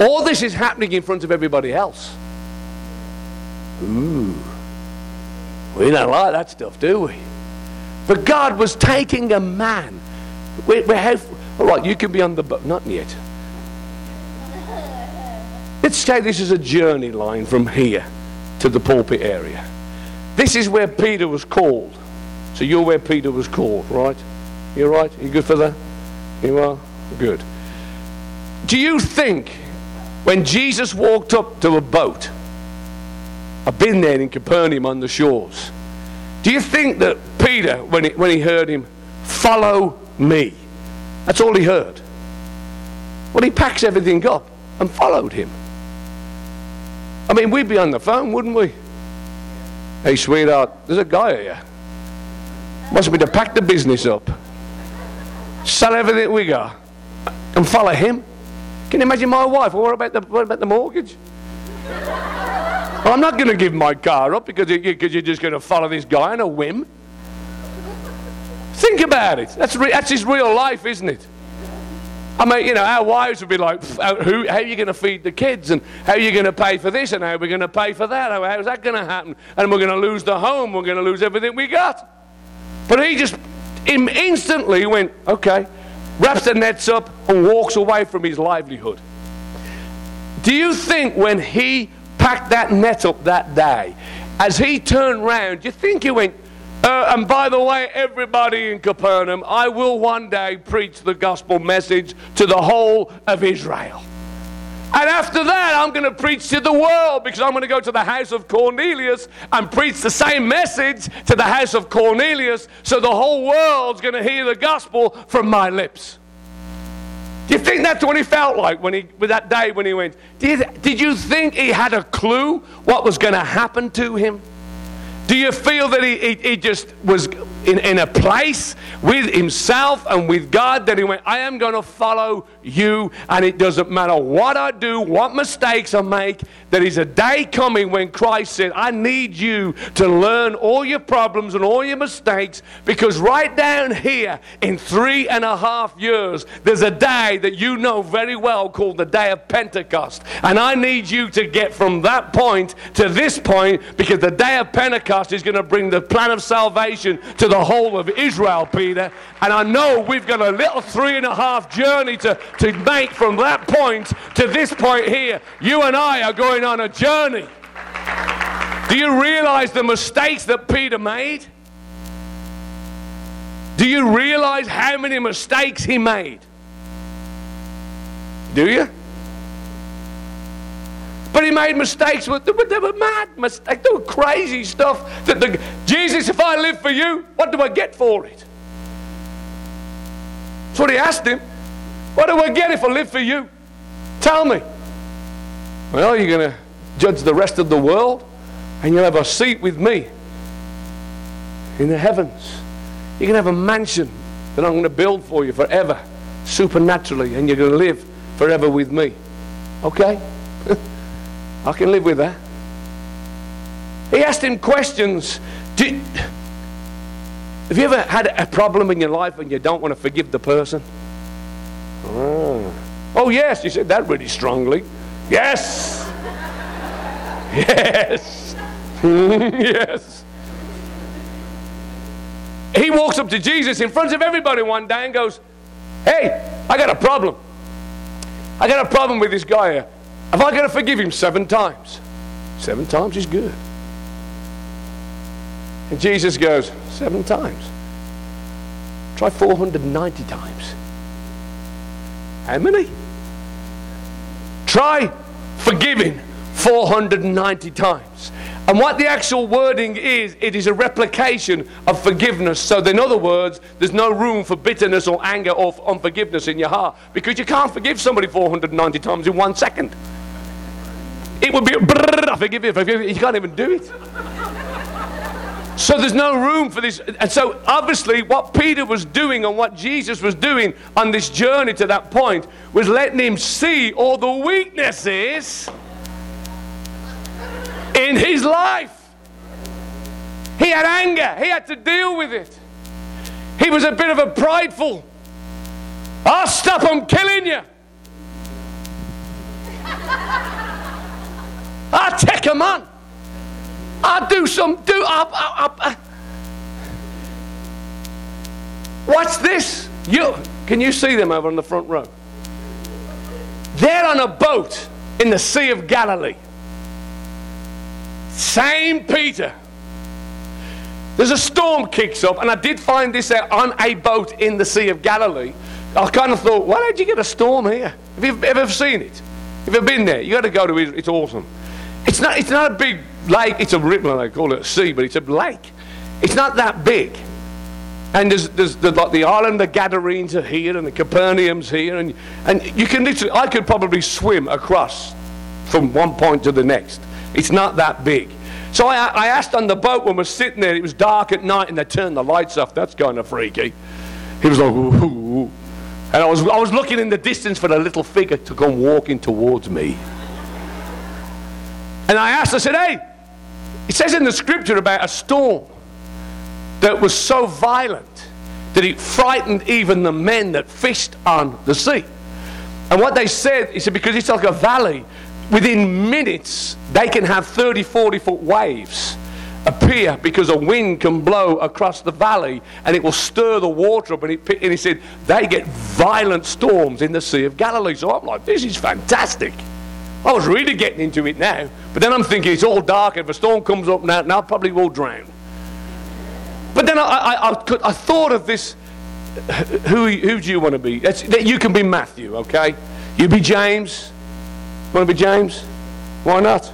All this is happening in front of everybody else. Ooh. We don't like that stuff, do we? But God was taking a man. We, we have, all right, you can be on the boat. Not yet. Let's say this is a journey line from here to the pulpit area. This is where Peter was called. So you're where Peter was called, right? You're right? You good for that? You are? Good. Do you think when Jesus walked up to a boat, I've been there in Capernaum on the shores, do you think that Peter, when he, when he heard him, follow me, that's all he heard? Well, he packs everything up and followed him. I mean, we'd be on the phone, wouldn't we? Hey, sweetheart, there's a guy here. Wants me to pack the business up, sell everything we got, and follow him. Can you imagine my wife? What about the, what about the mortgage? Well, I'm not going to give my car up because, you, you're just going to follow this guy on a whim. Think about it. That's, re- that's his real life, isn't it? I mean, you know, our wives would be like, who, how are you going to feed the kids? And how are you going to pay for this? And how are we going to pay for that? How, how's that going to happen? And we're going to lose the home. We're going to lose everything we got. But he just instantly went, okay, wraps the nets up and walks away from his livelihood. Do you think when he packed that net up that day, as he turned round, do you think he went, uh, and by the way, everybody in Capernaum, I will one day preach the gospel message to the whole of Israel. And after that, I'm going to preach to the world because I'm going to go to the house of Cornelius and preach the same message to the house of Cornelius so the whole world's going to hear the gospel from my lips. Do you think that's what he felt like when he, with that day when he went? Did, did you think he had a clue what was going to happen to him? Do you feel that he, he, he just was in, in a place with himself and with God that he went, I am going to follow you, and it doesn't matter what I do, what mistakes I make, there is a day coming when Christ said, I need you to learn all your problems and all your mistakes because right down here in three and a half years, there's a day that you know very well called the day of Pentecost. And I need you to get from that point to this point because the day of Pentecost is going to bring the plan of salvation to the whole of Israel, Peter. And I know we've got a little three and a half journey to, to make from that point to this point here. You and I are going on a journey. Do you realize the mistakes that Peter made? Do you realize how many mistakes he made? Do you? But he made mistakes. But they were mad mistakes. They were crazy stuff. That the, Jesus, if I live for you, what do I get for it? That's what he asked him. What do I get if I live for you? Tell me. Well, you're going to judge the rest of the world, and you'll have a seat with me in the heavens. You're going to have a mansion that I'm going to build for you forever, supernaturally, and you're going to live forever with me. Okay? (laughs) I can live with that. He asked him questions. Have you ever had a problem in your life and you don't want to forgive the person? Oh, oh yes, you said that really strongly. Yes. (laughs) Yes. (laughs) yes. He walks up to Jesus in front of everybody one day and goes, Hey, I got a problem. I got a problem with this guy here. Have I got to forgive him seven times? Seven times is good. And Jesus goes, Seven times. Try 490 times. How many? Try forgiving 490 times. And what the actual wording is, it is a replication of forgiveness. So, in other words, there's no room for bitterness or anger or unforgiveness in your heart because you can't forgive somebody 490 times in one second. It would be, I forgive you, forgive you. Can't even do it. So there's no room for this. And so, obviously, what Peter was doing and what Jesus was doing on this journey to that point was letting him see all the weaknesses in his life. He had anger, he had to deal with it. He was a bit of a prideful. I'll stop him killing you. I'll take him on. I'll do some, do, I'll, I'll, I'll. What's this? You, can you see them over on the front row? They're on a boat in the Sea of Galilee. Same Peter. There's a storm kicks up, and I did find this out on a boat in the Sea of Galilee. I kind of thought, why did you get a storm here? Have you ever seen it? Have you been there? You got to go to it. It's awesome. It's not. It's not a big lake. It's a river. They call it a sea, but it's a lake. It's not that big. And there's, there's the, like the island, the Gadarenes are here, and the Capernaum's here, and and you can literally. I could probably swim across from one point to the next. It's not that big. So I, I asked on the boat when we're sitting there, it was dark at night and they turned the lights off. That's kind of freaky. He was like, ooh. And I was, I was looking in the distance for the little figure to come walking towards me. And I asked, I said, hey, it says in the scripture about a storm that was so violent that it frightened even the men that fished on the sea. And what they said, he said, because it's like a valley, within minutes, they can have 30, 40 foot waves appear because a wind can blow across the valley and it will stir the water up. And, it, and he said, they get violent storms in the Sea of Galilee. So I'm like, this is fantastic. I was really getting into it now. But then I'm thinking, it's all dark. And if a storm comes up now, now I probably will drown. But then I, I, I, I thought of this. Who, who do you want to be? you can be Matthew, okay? You be James. Want to be James? Why not?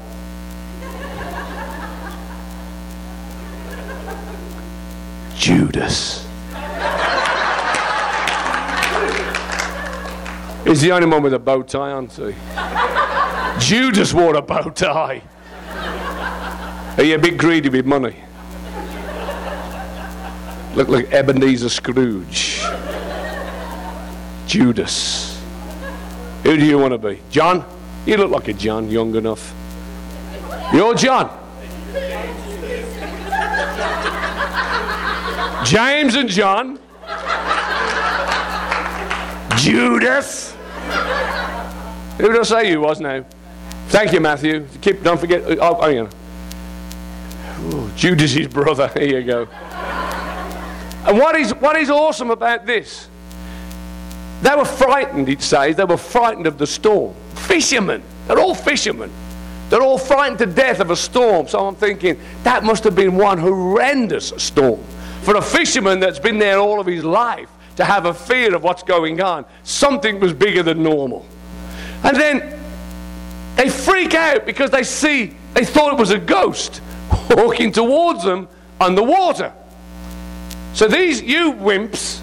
(laughs) Judas. He's the only one with a bow tie on, see. (laughs) Judas wore a bow tie. Are you a bit greedy with money? Look like Ebenezer Scrooge. Judas. Who do you want to be? John? You look like a John, young enough. You're John. James and John. Judas. Who did I say you was now? Thank you, Matthew. Keep, don't forget. Uh, oh, oh you know. Ooh, Judas's brother. (laughs) Here you go. And what is, what is awesome about this? They were frightened, it says. They were frightened of the storm. Fishermen. They're all fishermen. They're all frightened to death of a storm. So I'm thinking, that must have been one horrendous storm. For a fisherman that's been there all of his life to have a fear of what's going on, something was bigger than normal. And then they freak out because they see, they thought it was a ghost walking towards them on the water. So these, you wimps,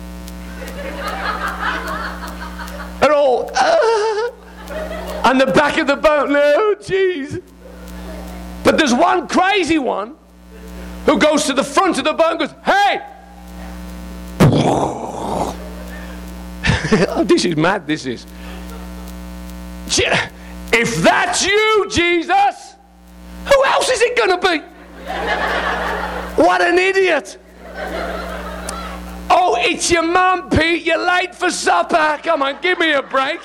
are all, ah, on the back of the boat. No, jeez. But there's one crazy one who goes to the front of the boat and goes, Hey! (laughs) oh, this is mad, this is. If that's you, Jesus, who else is it going to be? What an idiot. Oh, it's your mum, Pete. You're late for supper. Come on, give me a break.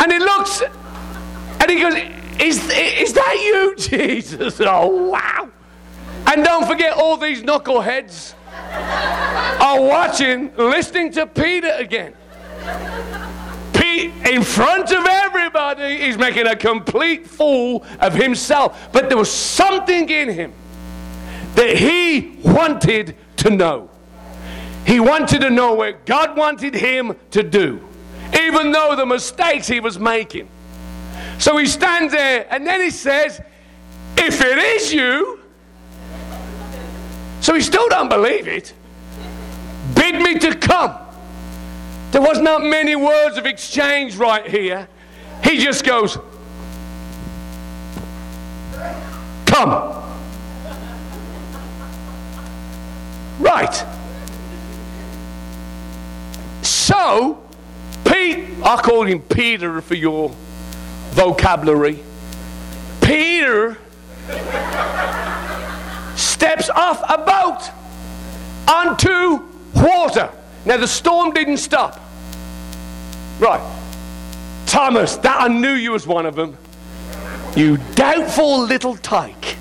And he looks and he goes, Is, is that you, (laughs) Jesus? Oh, wow. And don't forget all these knuckleheads (laughs) are watching, listening to Peter again. Pete, in front of everybody, he's making a complete fool of himself. But there was something in him that he wanted to know. He wanted to know what God wanted him to do, even though the mistakes he was making. So he stands there and then he says, If it is you, so he still don't believe it, bid me to come. There was not many words of exchange right here. He just goes, Come. Right. So, Pete, I call him Peter for your vocabulary. Peter steps off a boat onto water. Now, the storm didn't stop. Right. Thomas, that I knew you was one of them. You doubtful little tyke.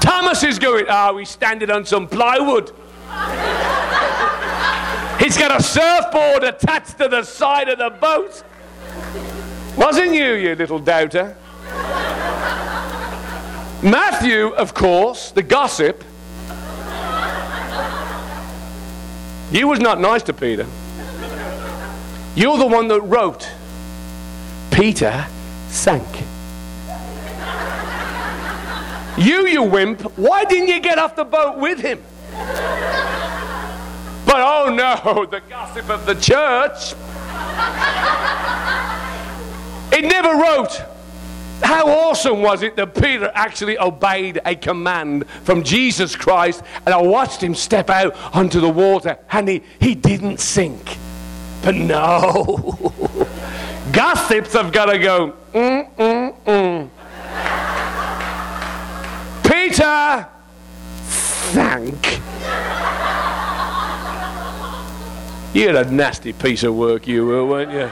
Thomas is going, ah, oh, we standing on some plywood. He's got a surfboard attached to the side of the boat. Wasn't you, you little doubter? Matthew, of course, the gossip, you was not nice to Peter. You're the one that wrote, Peter sank. You, you wimp, why didn't you get off the boat with him? But oh no, (laughs) the gossip of the church. It never wrote. How awesome was it that Peter actually obeyed a command from Jesus Christ and I watched him step out onto the water and he, he didn't sink. But no. (laughs) Gossips have got to go, mm, mm, mm. Peter sank. You're a nasty piece of work, you were, weren't you?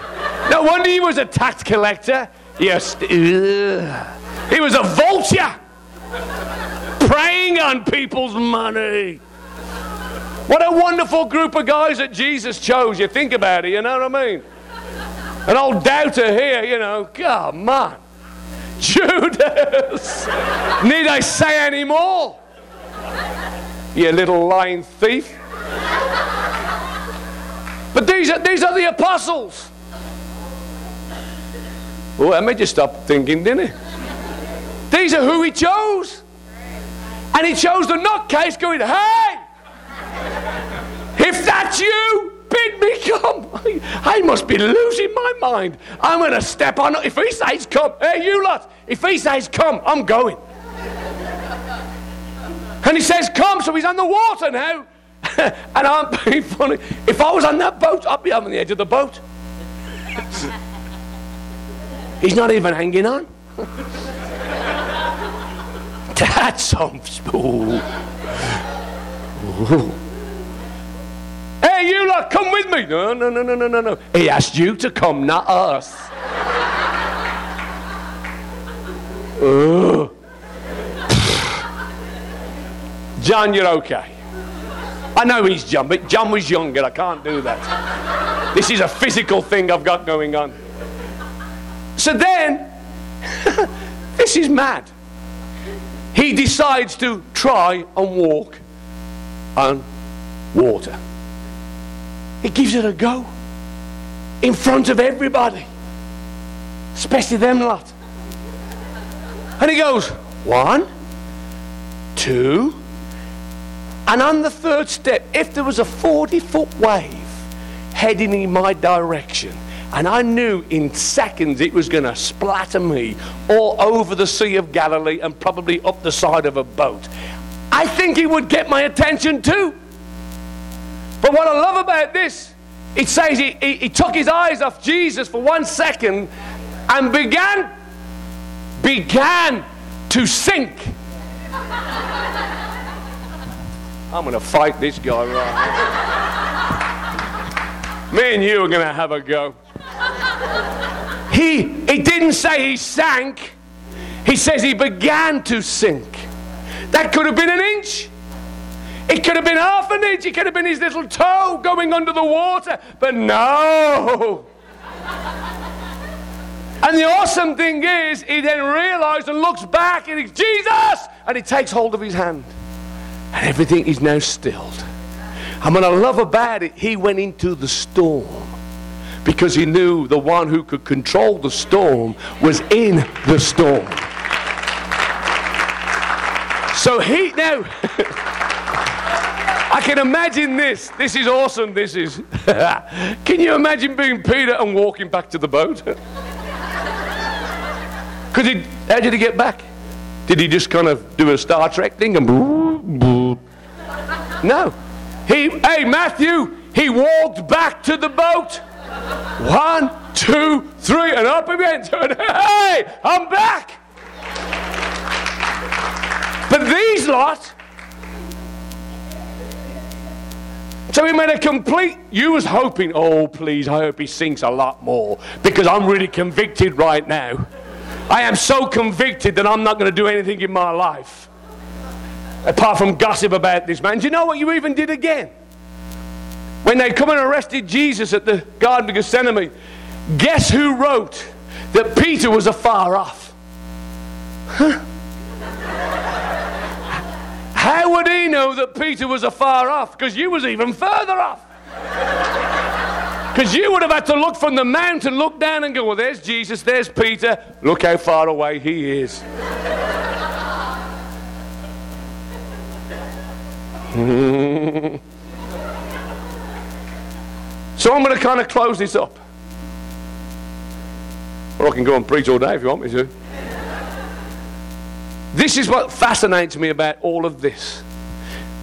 No wonder he was a tax collector. Yes. Uh, he was a vulture preying on people's money. What a wonderful group of guys that Jesus chose. You think about it, you know what I mean? An old doubter here, you know. Come on. (laughs) Judas. Need I say any more? You little lying thief. But these are, these are the apostles. Well, that made you stop thinking, didn't it? These are who he chose. And he chose the nutcase going, hey, if that's you, bid me come. (laughs) I must be losing my mind. I'm going to step on. If he says come, hey, you lot, if he says come, I'm going. And he says come, so he's on the water now. (laughs) and I'm being funny. If I was on that boat, I'd be on the edge of the boat. He's not even hanging on. That's some spool. Hey, you lot, come with me. No, no, no, no, no, no, no. He asked you to come, not us. John, you're okay. I know he's John, but John was younger. I can't do that. This is a physical thing I've got going on. So then, (laughs) this is mad. He decides to try and walk on water. He gives it a go in front of everybody, especially them lot. And he goes, one, two, and on the third step, if there was a 40 foot wave heading in my direction, and I knew in seconds it was going to splatter me all over the Sea of Galilee and probably up the side of a boat. I think he would get my attention too. But what I love about this it says he, he, he took his eyes off Jesus for one second and began, began to sink. I'm going to fight this guy right now. Me and you are going to have a go. He, he didn't say he sank, he says he began to sink. That could have been an inch. It could have been half an inch. It could have been his little toe going under the water. But no. And the awesome thing is, he then realized and looks back and he's Jesus! And he takes hold of his hand. And everything is now stilled. And what I love about it, he went into the storm because he knew the one who could control the storm was in the storm. So he now. (laughs) I can imagine this. This is awesome. This is. (laughs) can you imagine being Peter and walking back to the boat? (laughs) Could he? How did he get back? Did he just kind of do a Star Trek thing and? No. He. Hey Matthew. He walked back to the boat. One, two, three, and up went. (laughs) Hey, I'm back. But these lot So he made a complete. You was hoping, oh please, I hope he sinks a lot more because I'm really convicted right now. I am so convicted that I'm not going to do anything in my life apart from gossip about this man. Do you know what you even did again? When they come and arrested Jesus at the Garden of Gethsemane, guess who wrote that Peter was afar off? Huh? How would he know that Peter was afar off? Because you was even further off. Because you would have had to look from the mountain, look down and go, well, there's Jesus, there's Peter. Look how far away he is. (laughs) so I'm going to kind of close this up. Or I can go and preach all day if you want me to. This is what fascinates me about all of this.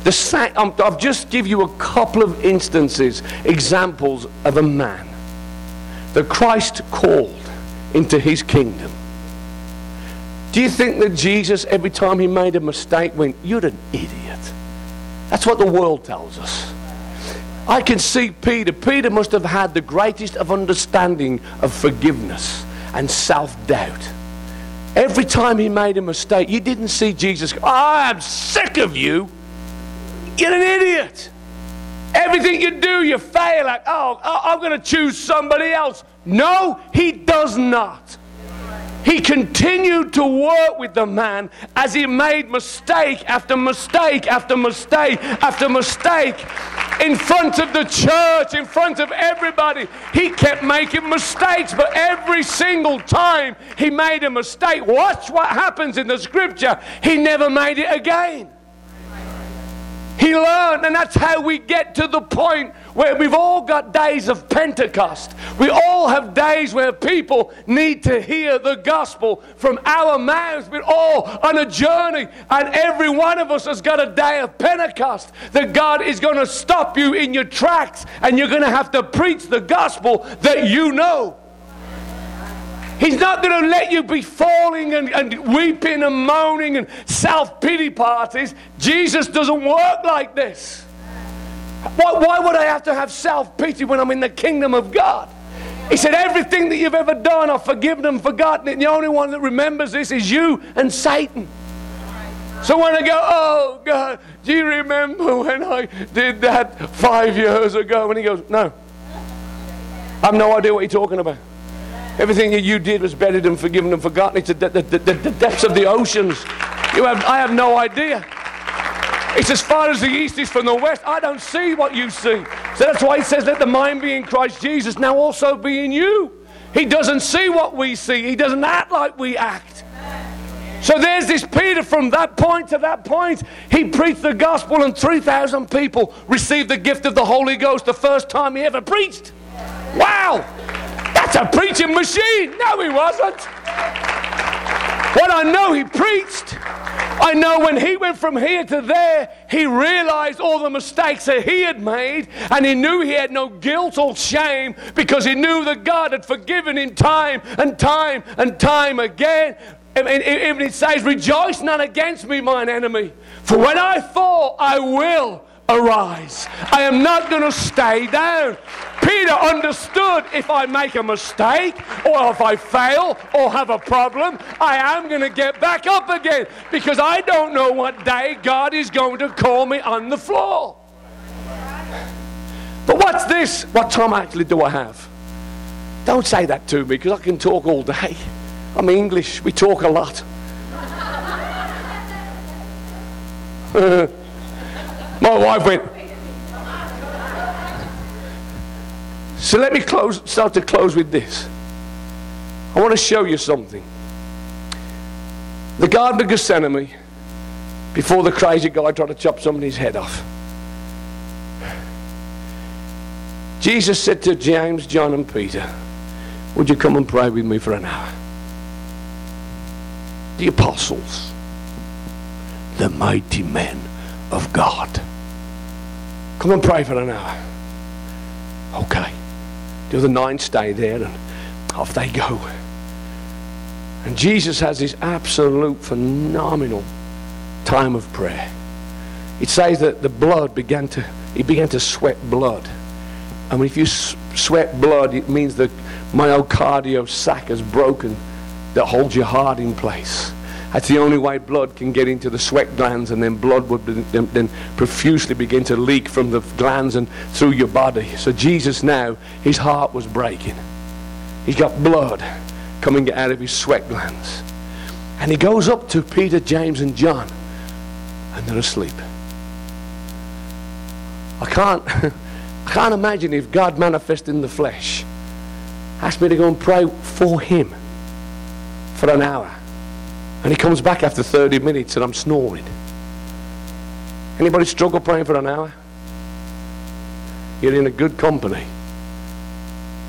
The um, I've just give you a couple of instances, examples of a man that Christ called into his kingdom. Do you think that Jesus, every time he made a mistake, went, You're an idiot? That's what the world tells us. I can see Peter. Peter must have had the greatest of understanding of forgiveness and self doubt. Every time he made a mistake, you didn't see Jesus I am sick of you. You're an idiot. Everything you do, you fail at. Oh, I'm going to choose somebody else. No, he does not. He continued to work with the man as he made mistake after mistake after mistake after mistake in front of the church, in front of everybody. He kept making mistakes, but every single time he made a mistake, watch what happens in the scripture. He never made it again. He learned, and that's how we get to the point where we've all got days of Pentecost. We all have days where people need to hear the gospel from our mouths. We're all on a journey, and every one of us has got a day of Pentecost that God is going to stop you in your tracks, and you're going to have to preach the gospel that you know. He's not going to let you be falling and, and weeping and moaning and self pity parties. Jesus doesn't work like this. Why, why would I have to have self pity when I'm in the kingdom of God? He said, Everything that you've ever done, I've forgiven and forgotten it. And the only one that remembers this is you and Satan. So when I go, Oh God, do you remember when I did that five years ago? And he goes, No. I have no idea what you're talking about. Everything that you did was buried and forgiven and forgotten. It's the, the, the, the depths of the oceans. You have, I have no idea. It's as far as the east is from the west. I don't see what you see. So that's why he says, Let the mind be in Christ Jesus, now also be in you. He doesn't see what we see, he doesn't act like we act. So there's this Peter from that point to that point. He preached the gospel, and 3,000 people received the gift of the Holy Ghost the first time he ever preached. Wow! That's a preaching machine. No, he wasn't. What I know he preached, I know when he went from here to there, he realized all the mistakes that he had made, and he knew he had no guilt or shame because he knew that God had forgiven him time and time and time again. And it says, Rejoice not against me, mine enemy, for when I fall, I will arise. I am not going to stay down. Peter understood if I make a mistake or if I fail or have a problem, I am going to get back up again because I don't know what day God is going to call me on the floor. But what's this? What time actually do I have? Don't say that to me because I can talk all day. I'm English, we talk a lot. (laughs) Uh, My wife went, So let me close, start to close with this. I want to show you something. The Garden of Gethsemane, before the crazy guy tried to chop somebody's head off. Jesus said to James, John, and Peter, Would you come and pray with me for an hour? The apostles, the mighty men of God. Come and pray for an hour. Okay. The other nine stay there and off they go. And Jesus has this absolute phenomenal time of prayer. It says that the blood began to, he began to sweat blood. I mean, if you sweat blood, it means the myocardial sac has broken that holds your heart in place. That's the only way blood can get into the sweat glands, and then blood would then, then profusely begin to leak from the glands and through your body. So Jesus now, his heart was breaking. He's got blood coming out of his sweat glands. And he goes up to Peter, James, and John, and they're asleep. I can't, (laughs) I can't imagine if God manifested in the flesh asked me to go and pray for him for an hour. And he comes back after 30 minutes and I'm snoring. Anybody struggle praying for an hour? You're in a good company.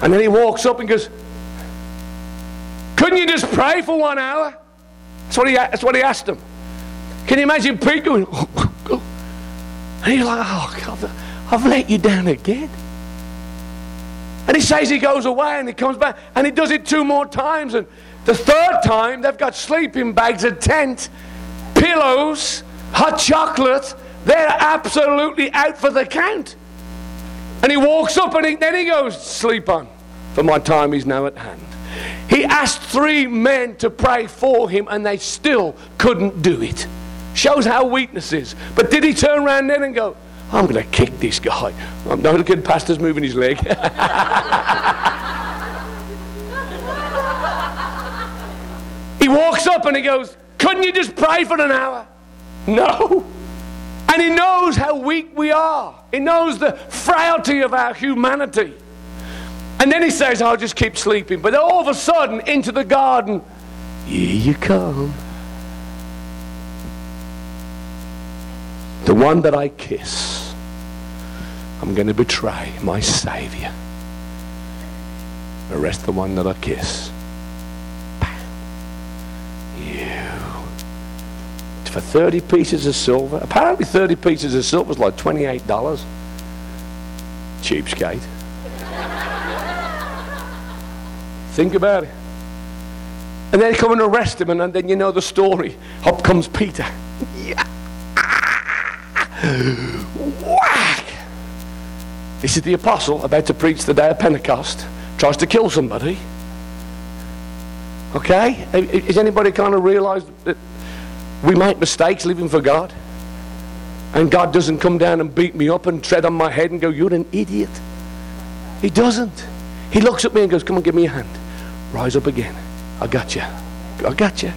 And then he walks up and goes, Couldn't you just pray for one hour? That's what he, that's what he asked him. Can you imagine Pete going, oh, And he's like, Oh, God, I've let you down again. And he says he goes away and he comes back and he does it two more times. And the third time, they've got sleeping bags, a tent, pillows, hot chocolate. They're absolutely out for the count. And he walks up and he, then he goes, Sleep on, for my time is now at hand. He asked three men to pray for him and they still couldn't do it. Shows how weakness is. But did he turn around then and go, I'm going to kick this guy? I'm not looking, pastor's moving his leg. (laughs) walks up and he goes, Couldn't you just pray for an hour? No. And he knows how weak we are, he knows the frailty of our humanity. And then he says, I'll just keep sleeping. But all of a sudden, into the garden, here you come. The one that I kiss, I'm going to betray my Savior. Arrest the one that I kiss. For 30 pieces of silver. Apparently, 30 pieces of silver is like $28. Cheapskate. Think about it. And they come and arrest him, and then you know the story. Up comes Peter. Yeah. Whack! This is the apostle about to preach the day of Pentecost. Tries to kill somebody. Okay? Has anybody kind of realized that we make mistakes living for God. And God doesn't come down and beat me up and tread on my head and go, You're an idiot. He doesn't. He looks at me and goes, Come on, give me a hand. Rise up again. I got you. I got you.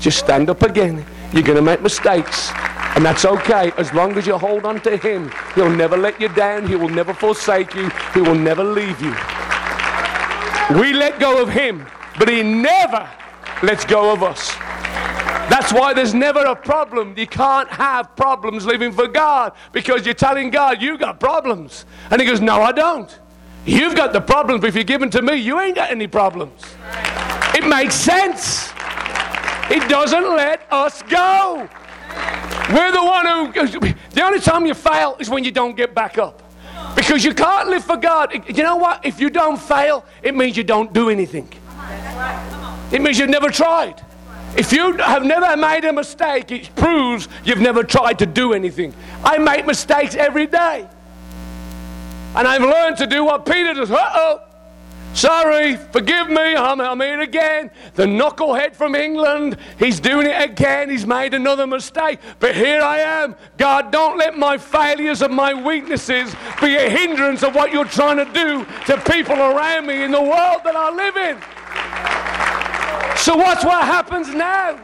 Just stand up again. You're going to make mistakes. And that's okay as long as you hold on to Him. He'll never let you down. He will never forsake you. He will never leave you. We let go of Him, but He never lets go of us. That's why there's never a problem. You can't have problems living for God because you're telling God you've got problems. And He goes, No, I don't. You've got the problems, but if you're given to me, you ain't got any problems. It makes sense. He doesn't let us go. We're the one who, the only time you fail is when you don't get back up. Because you can't live for God. You know what? If you don't fail, it means you don't do anything. It means you've never tried. If you have never made a mistake, it proves you've never tried to do anything. I make mistakes every day. And I've learned to do what Peter does. Uh oh. Sorry, forgive me, I'm, I'm here again. The knucklehead from England, he's doing it again. He's made another mistake. But here I am. God, don't let my failures and my weaknesses be a hindrance of what you're trying to do to people around me in the world that I live in. So, what's what happens now?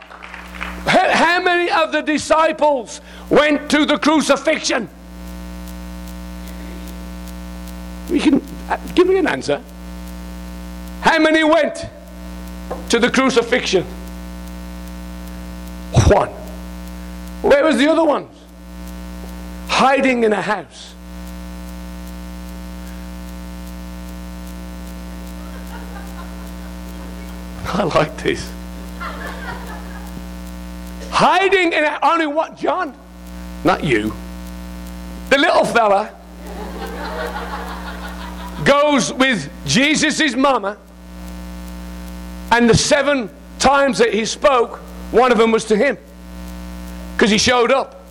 How many of the disciples went to the crucifixion? You can uh, give me an answer. How many went to the crucifixion? One. Where was the other ones? Hiding in a house. (laughs) I like this. Hiding in a, only what? John? Not you. The little fella goes with Jesus' mama and the seven times that he spoke, one of them was to him. Because he showed up.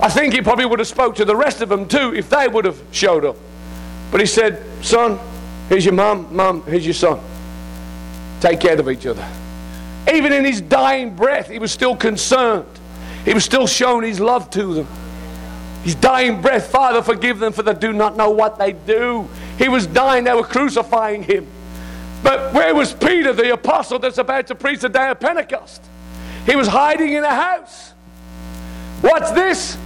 I think he probably would have spoke to the rest of them too if they would have showed up. But he said, son, here's your mom, mom, here's your son. Take care of each other. Even in his dying breath, he was still concerned. He was still showing his love to them. His dying breath, Father, forgive them for they do not know what they do. He was dying, they were crucifying him. But where was Peter, the apostle that's about to preach the day of Pentecost? He was hiding in a house. What's this?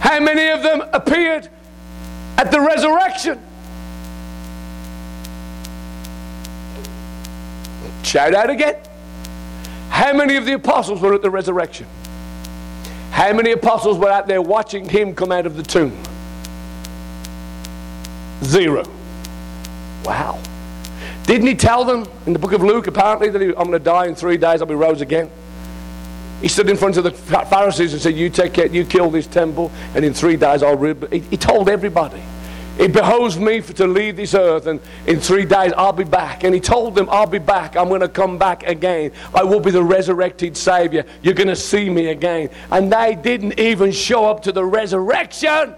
How many of them appeared at the resurrection? Shout out again. How many of the apostles were at the resurrection? How many apostles were out there watching him come out of the tomb? Zero. Wow. Didn't he tell them in the book of Luke, apparently, that he, I'm going to die in three days, I'll be rose again? He stood in front of the Pharisees and said, You take care, you kill this temple, and in three days I'll. Re-. He, he told everybody. It behoves me for, to leave this earth, and in three days I'll be back. And he told them, I'll be back. I'm going to come back again. I will be the resurrected Savior. You're going to see me again. And they didn't even show up to the resurrection.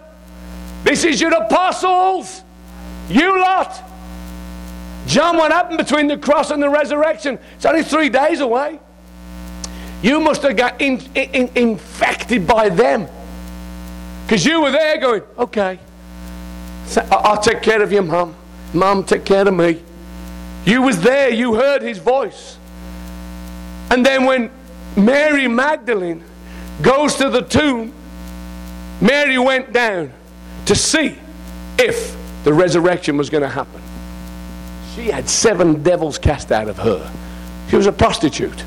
This is your apostles. You lot. John, what happened between the cross and the resurrection? It's only three days away. You must have got in, in, infected by them. Because you were there going, okay, I'll take care of you, Mom. Mom, take care of me. You was there. You heard his voice. And then when Mary Magdalene goes to the tomb, Mary went down to see if the resurrection was going to happen. She had seven devils cast out of her. She was a prostitute.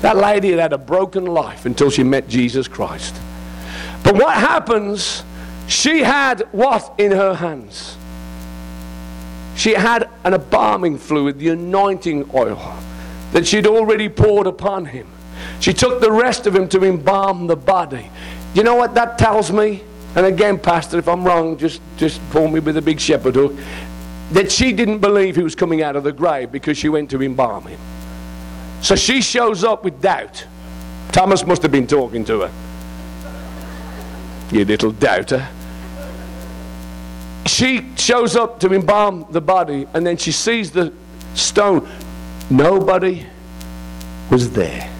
That lady had had a broken life until she met Jesus Christ. But what happens? She had what in her hands? She had an embalming fluid, the anointing oil that she'd already poured upon him. She took the rest of him to embalm the body. You know what that tells me? And again, Pastor, if I'm wrong, just, just pull me with a big shepherd hook that she didn't believe he was coming out of the grave because she went to embalm him. So she shows up with doubt. Thomas must have been talking to her. You little doubter. She shows up to embalm the body and then she sees the stone. Nobody was there.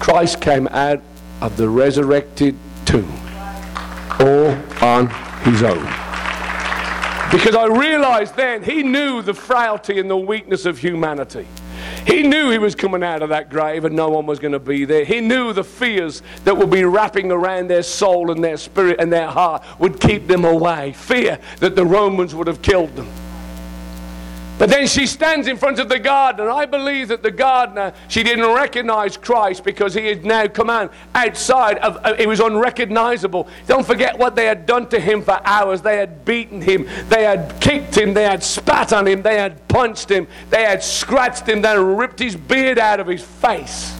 Christ came out of the resurrected tomb all on his own. Because I realized then he knew the frailty and the weakness of humanity. He knew he was coming out of that grave and no one was going to be there. He knew the fears that would be wrapping around their soul and their spirit and their heart would keep them away. Fear that the Romans would have killed them. But then she stands in front of the gardener. I believe that the gardener, she didn't recognize Christ because he had now come out outside of, uh, it was unrecognizable. Don't forget what they had done to him for hours. They had beaten him, they had kicked him, they had spat on him, they had punched him, they had scratched him, they had ripped his beard out of his face.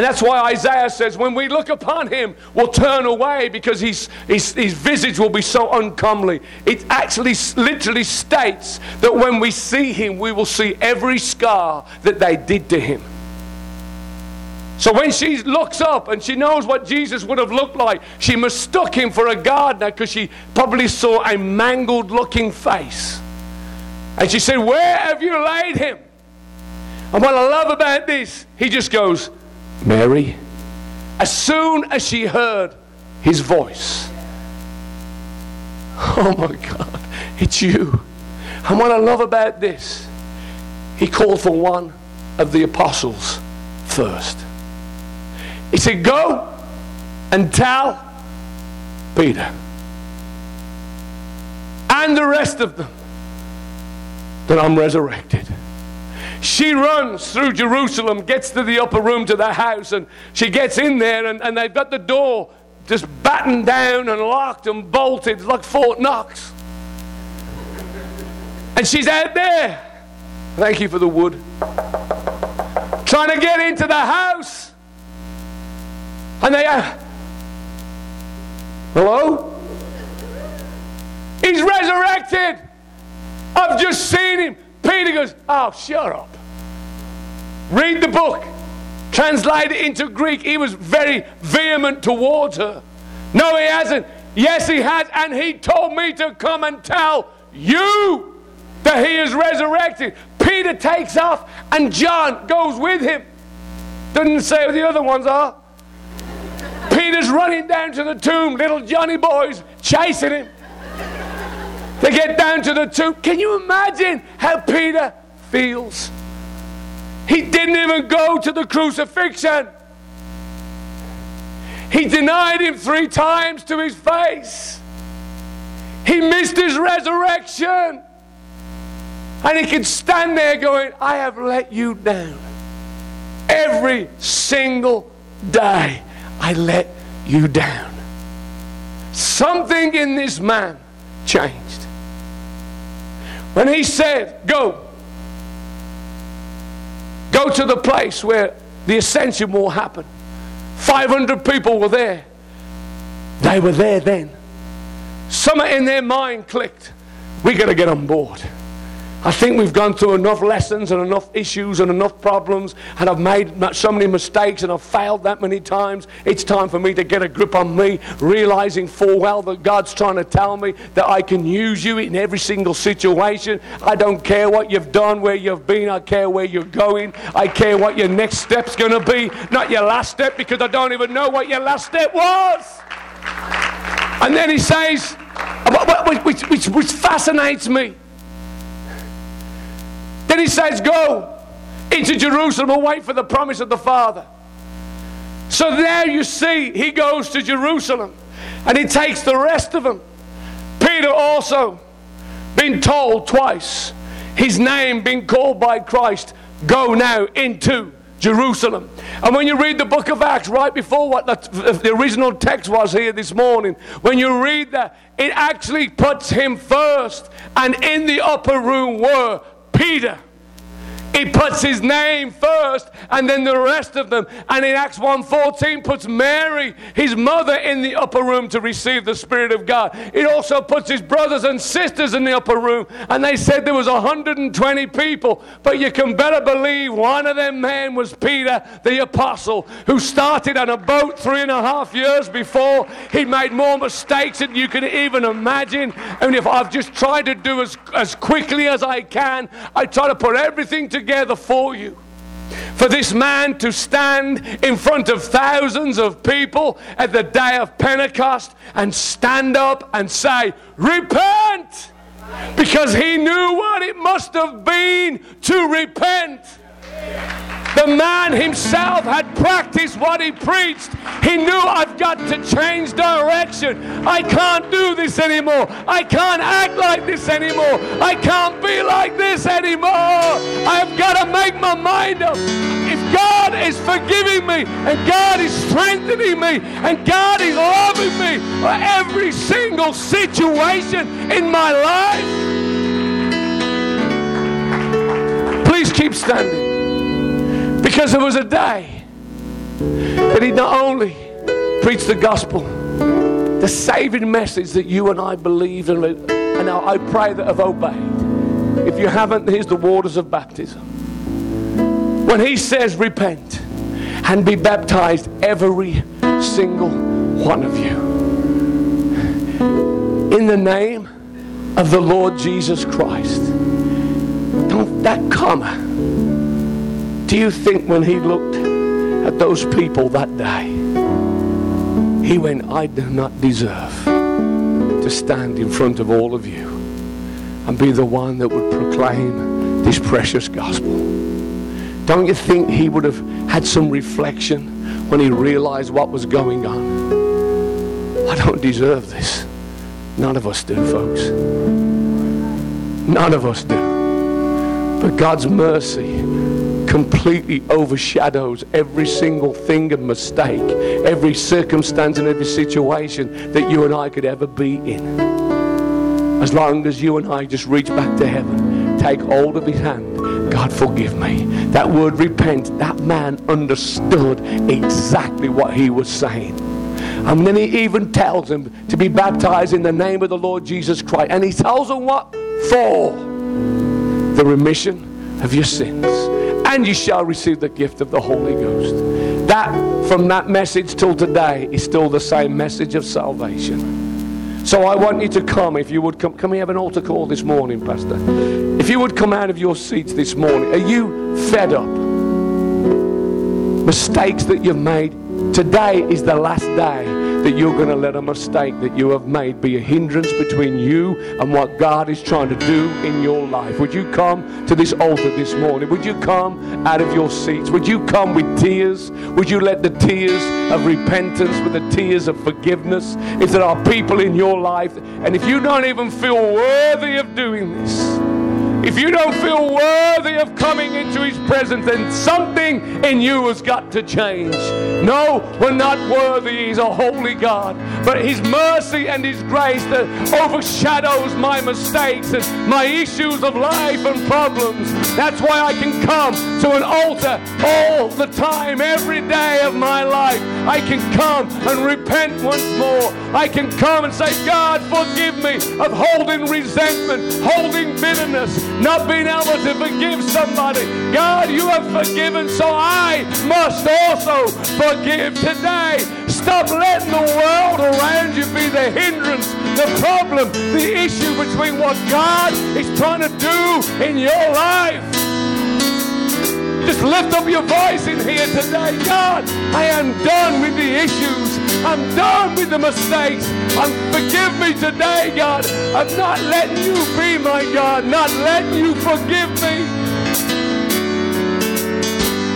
And that's why Isaiah says, when we look upon him, we'll turn away because his, his, his visage will be so uncomely. It actually literally states that when we see him, we will see every scar that they did to him. So when she looks up and she knows what Jesus would have looked like, she mistook him for a gardener because she probably saw a mangled looking face. And she said, Where have you laid him? And what I love about this, he just goes, Mary. As soon as she heard his voice, oh my God, it's you. And what I love about this, he called for one of the apostles first. He said, Go and tell Peter and the rest of them that I'm resurrected. She runs through Jerusalem, gets to the upper room to the house, and she gets in there, and, and they've got the door just battened down and locked and bolted like Fort Knox. And she's out there. Thank you for the wood. Trying to get into the house. And they, uh, hello? He's resurrected. I've just seen him. Peter goes, oh, shut up. Read the book. Translate it into Greek. He was very vehement towards her. No, he hasn't. Yes, he has. And he told me to come and tell you that he is resurrected. Peter takes off and John goes with him. Doesn't say who the other ones are. Peter's running down to the tomb, little Johnny boys chasing him. They get down to the tomb. Can you imagine how Peter feels? He didn't even go to the crucifixion. He denied him three times to his face. He missed his resurrection. And he can stand there going, I have let you down. Every single day, I let you down. Something in this man changed. When he said, Go, go to the place where the ascension will happen. 500 people were there. They were there then. Something in their mind clicked. We got to get on board. I think we've gone through enough lessons and enough issues and enough problems, and I've made so many mistakes and I've failed that many times. It's time for me to get a grip on me, realizing full well that God's trying to tell me that I can use you in every single situation. I don't care what you've done, where you've been, I care where you're going. I care what your next step's going to be, not your last step, because I don't even know what your last step was. And then he says, which, which, which fascinates me. He says, Go into Jerusalem and wait for the promise of the Father. So there you see, he goes to Jerusalem and he takes the rest of them. Peter also been told twice, his name being called by Christ, go now into Jerusalem. And when you read the book of Acts, right before what the, the, original text was here this morning, when you read that, it actually puts him first. And in the upper room were Peter. He puts his name first and then the rest of them. And in Acts 1:14 puts Mary, his mother, in the upper room to receive the Spirit of God. It also puts his brothers and sisters in the upper room. And they said there was 120 people. But you can better believe one of them men was Peter, the apostle, who started on a boat three and a half years before. He made more mistakes than you can even imagine. And if I've just tried to do as, as quickly as I can, I try to put everything together together for you. For this man to stand in front of thousands of people at the day of Pentecost and stand up and say, Repent! Because he knew what it must have been to repent. The man himself had practiced what he preached. He knew I've got to change direction. I can't do this anymore. I can't act like this anymore. I can't be like this anymore. I've got to make my mind up. If God is forgiving me and God is strengthening me and God is loving me for every single situation in my life, please keep standing. Because there was a day That he not only preached the gospel, the saving message that you and I believe and, and I pray that have obeyed. If you haven't, here's the waters of baptism. When he says repent and be baptized, every single one of you, in the name of the Lord Jesus Christ. Don't that comma. Do you think when he looked at those people that day, he went, I do not deserve to stand in front of all of you and be the one that would proclaim this precious gospel. Don't you think he would have had some reflection when he realized what was going on? I don't deserve this. None of us do, folks. None of us do. But God's mercy completely overshadows every single thing and mistake, every circumstance and every situation that you and I could ever be in. As long as you and I just reach back to heaven, take hold of his hand, God forgive me. That word repent, that man understood exactly what he was saying. And then he even tells him to be baptized in the name of the Lord Jesus Christ. And he tells him what? For the remission of your sins and you shall receive the gift of the Holy Ghost. That, from that message till today, is still the same message of salvation. So I want you to come, if you would come. Can we have an altar call this morning, Pastor? If you would come out of your seats this morning, are you fed up? Mistakes that you've made. Today is the last day that you're going to let a mistake that you have made be a hindrance between you and what God is trying to do in your life. Would you come to this altar this morning? Would you come out of your seats? Would you come with tears? Would you let the tears of repentance, with the tears of forgiveness? If there are people in your life, and if you don't even feel worthy of doing this, if you don't feel worthy of coming into His presence, then something in you has got to change. No, we're not worthy. He's a holy God. But His mercy and His grace that overshadows my mistakes and my issues of life and problems. That's why I can come to an altar all the time, every day of my life. I can come and repent once more. I can come and say, God, forgive me of holding resentment, holding bitterness, not being able to forgive somebody. God, you have forgiven, so I must also forgive today. Stop letting the world around you be the hindrance, the problem, the issue between what God is trying to do in your life. Just lift up your voice in here today. God, I am done with the issues. I'm done with the mistakes. And forgive me today, God. I'm not letting you be my God, not letting you forgive me.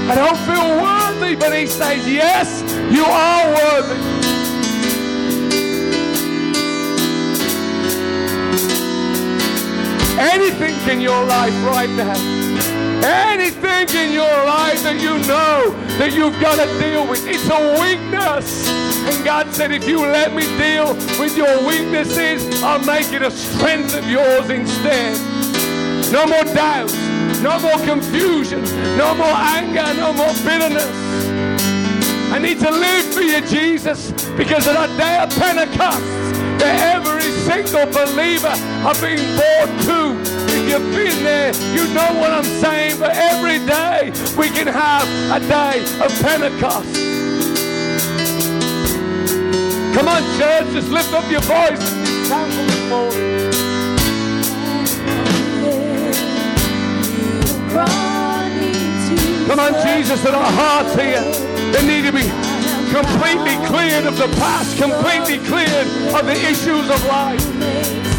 I don't feel worthy, but He says, Yes, you are worthy. Anything in your life right now Anything in your life that you know that you've got to deal with, it's a weakness. And God said, if you let me deal with your weaknesses, I'll make it a strength of yours instead. No more doubts, no more confusion, no more anger, no more bitterness. I need to live for you, Jesus, because on that day of Pentecost, that every single believer are being born to you've been there, you know what I'm saying. But every day we can have a day of Pentecost. Come on, church, just lift up your voice. this morning. Come on, Jesus, that our hearts here, they need to be completely cleared of the past, completely cleared of the issues of life.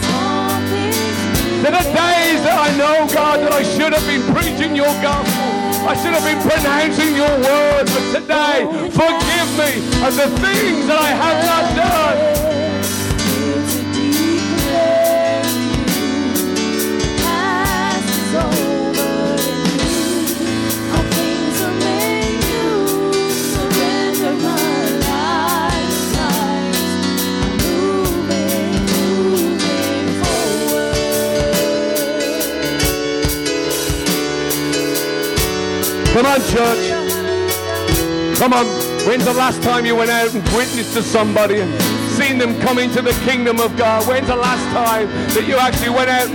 There are days that I know, God, that I should have been preaching your gospel. I should have been pronouncing your word. But today, forgive me of the things that I have not done. Come on, church. Come on. When's the last time you went out and witnessed to somebody and seen them come into the kingdom of God? When's the last time that you actually went out and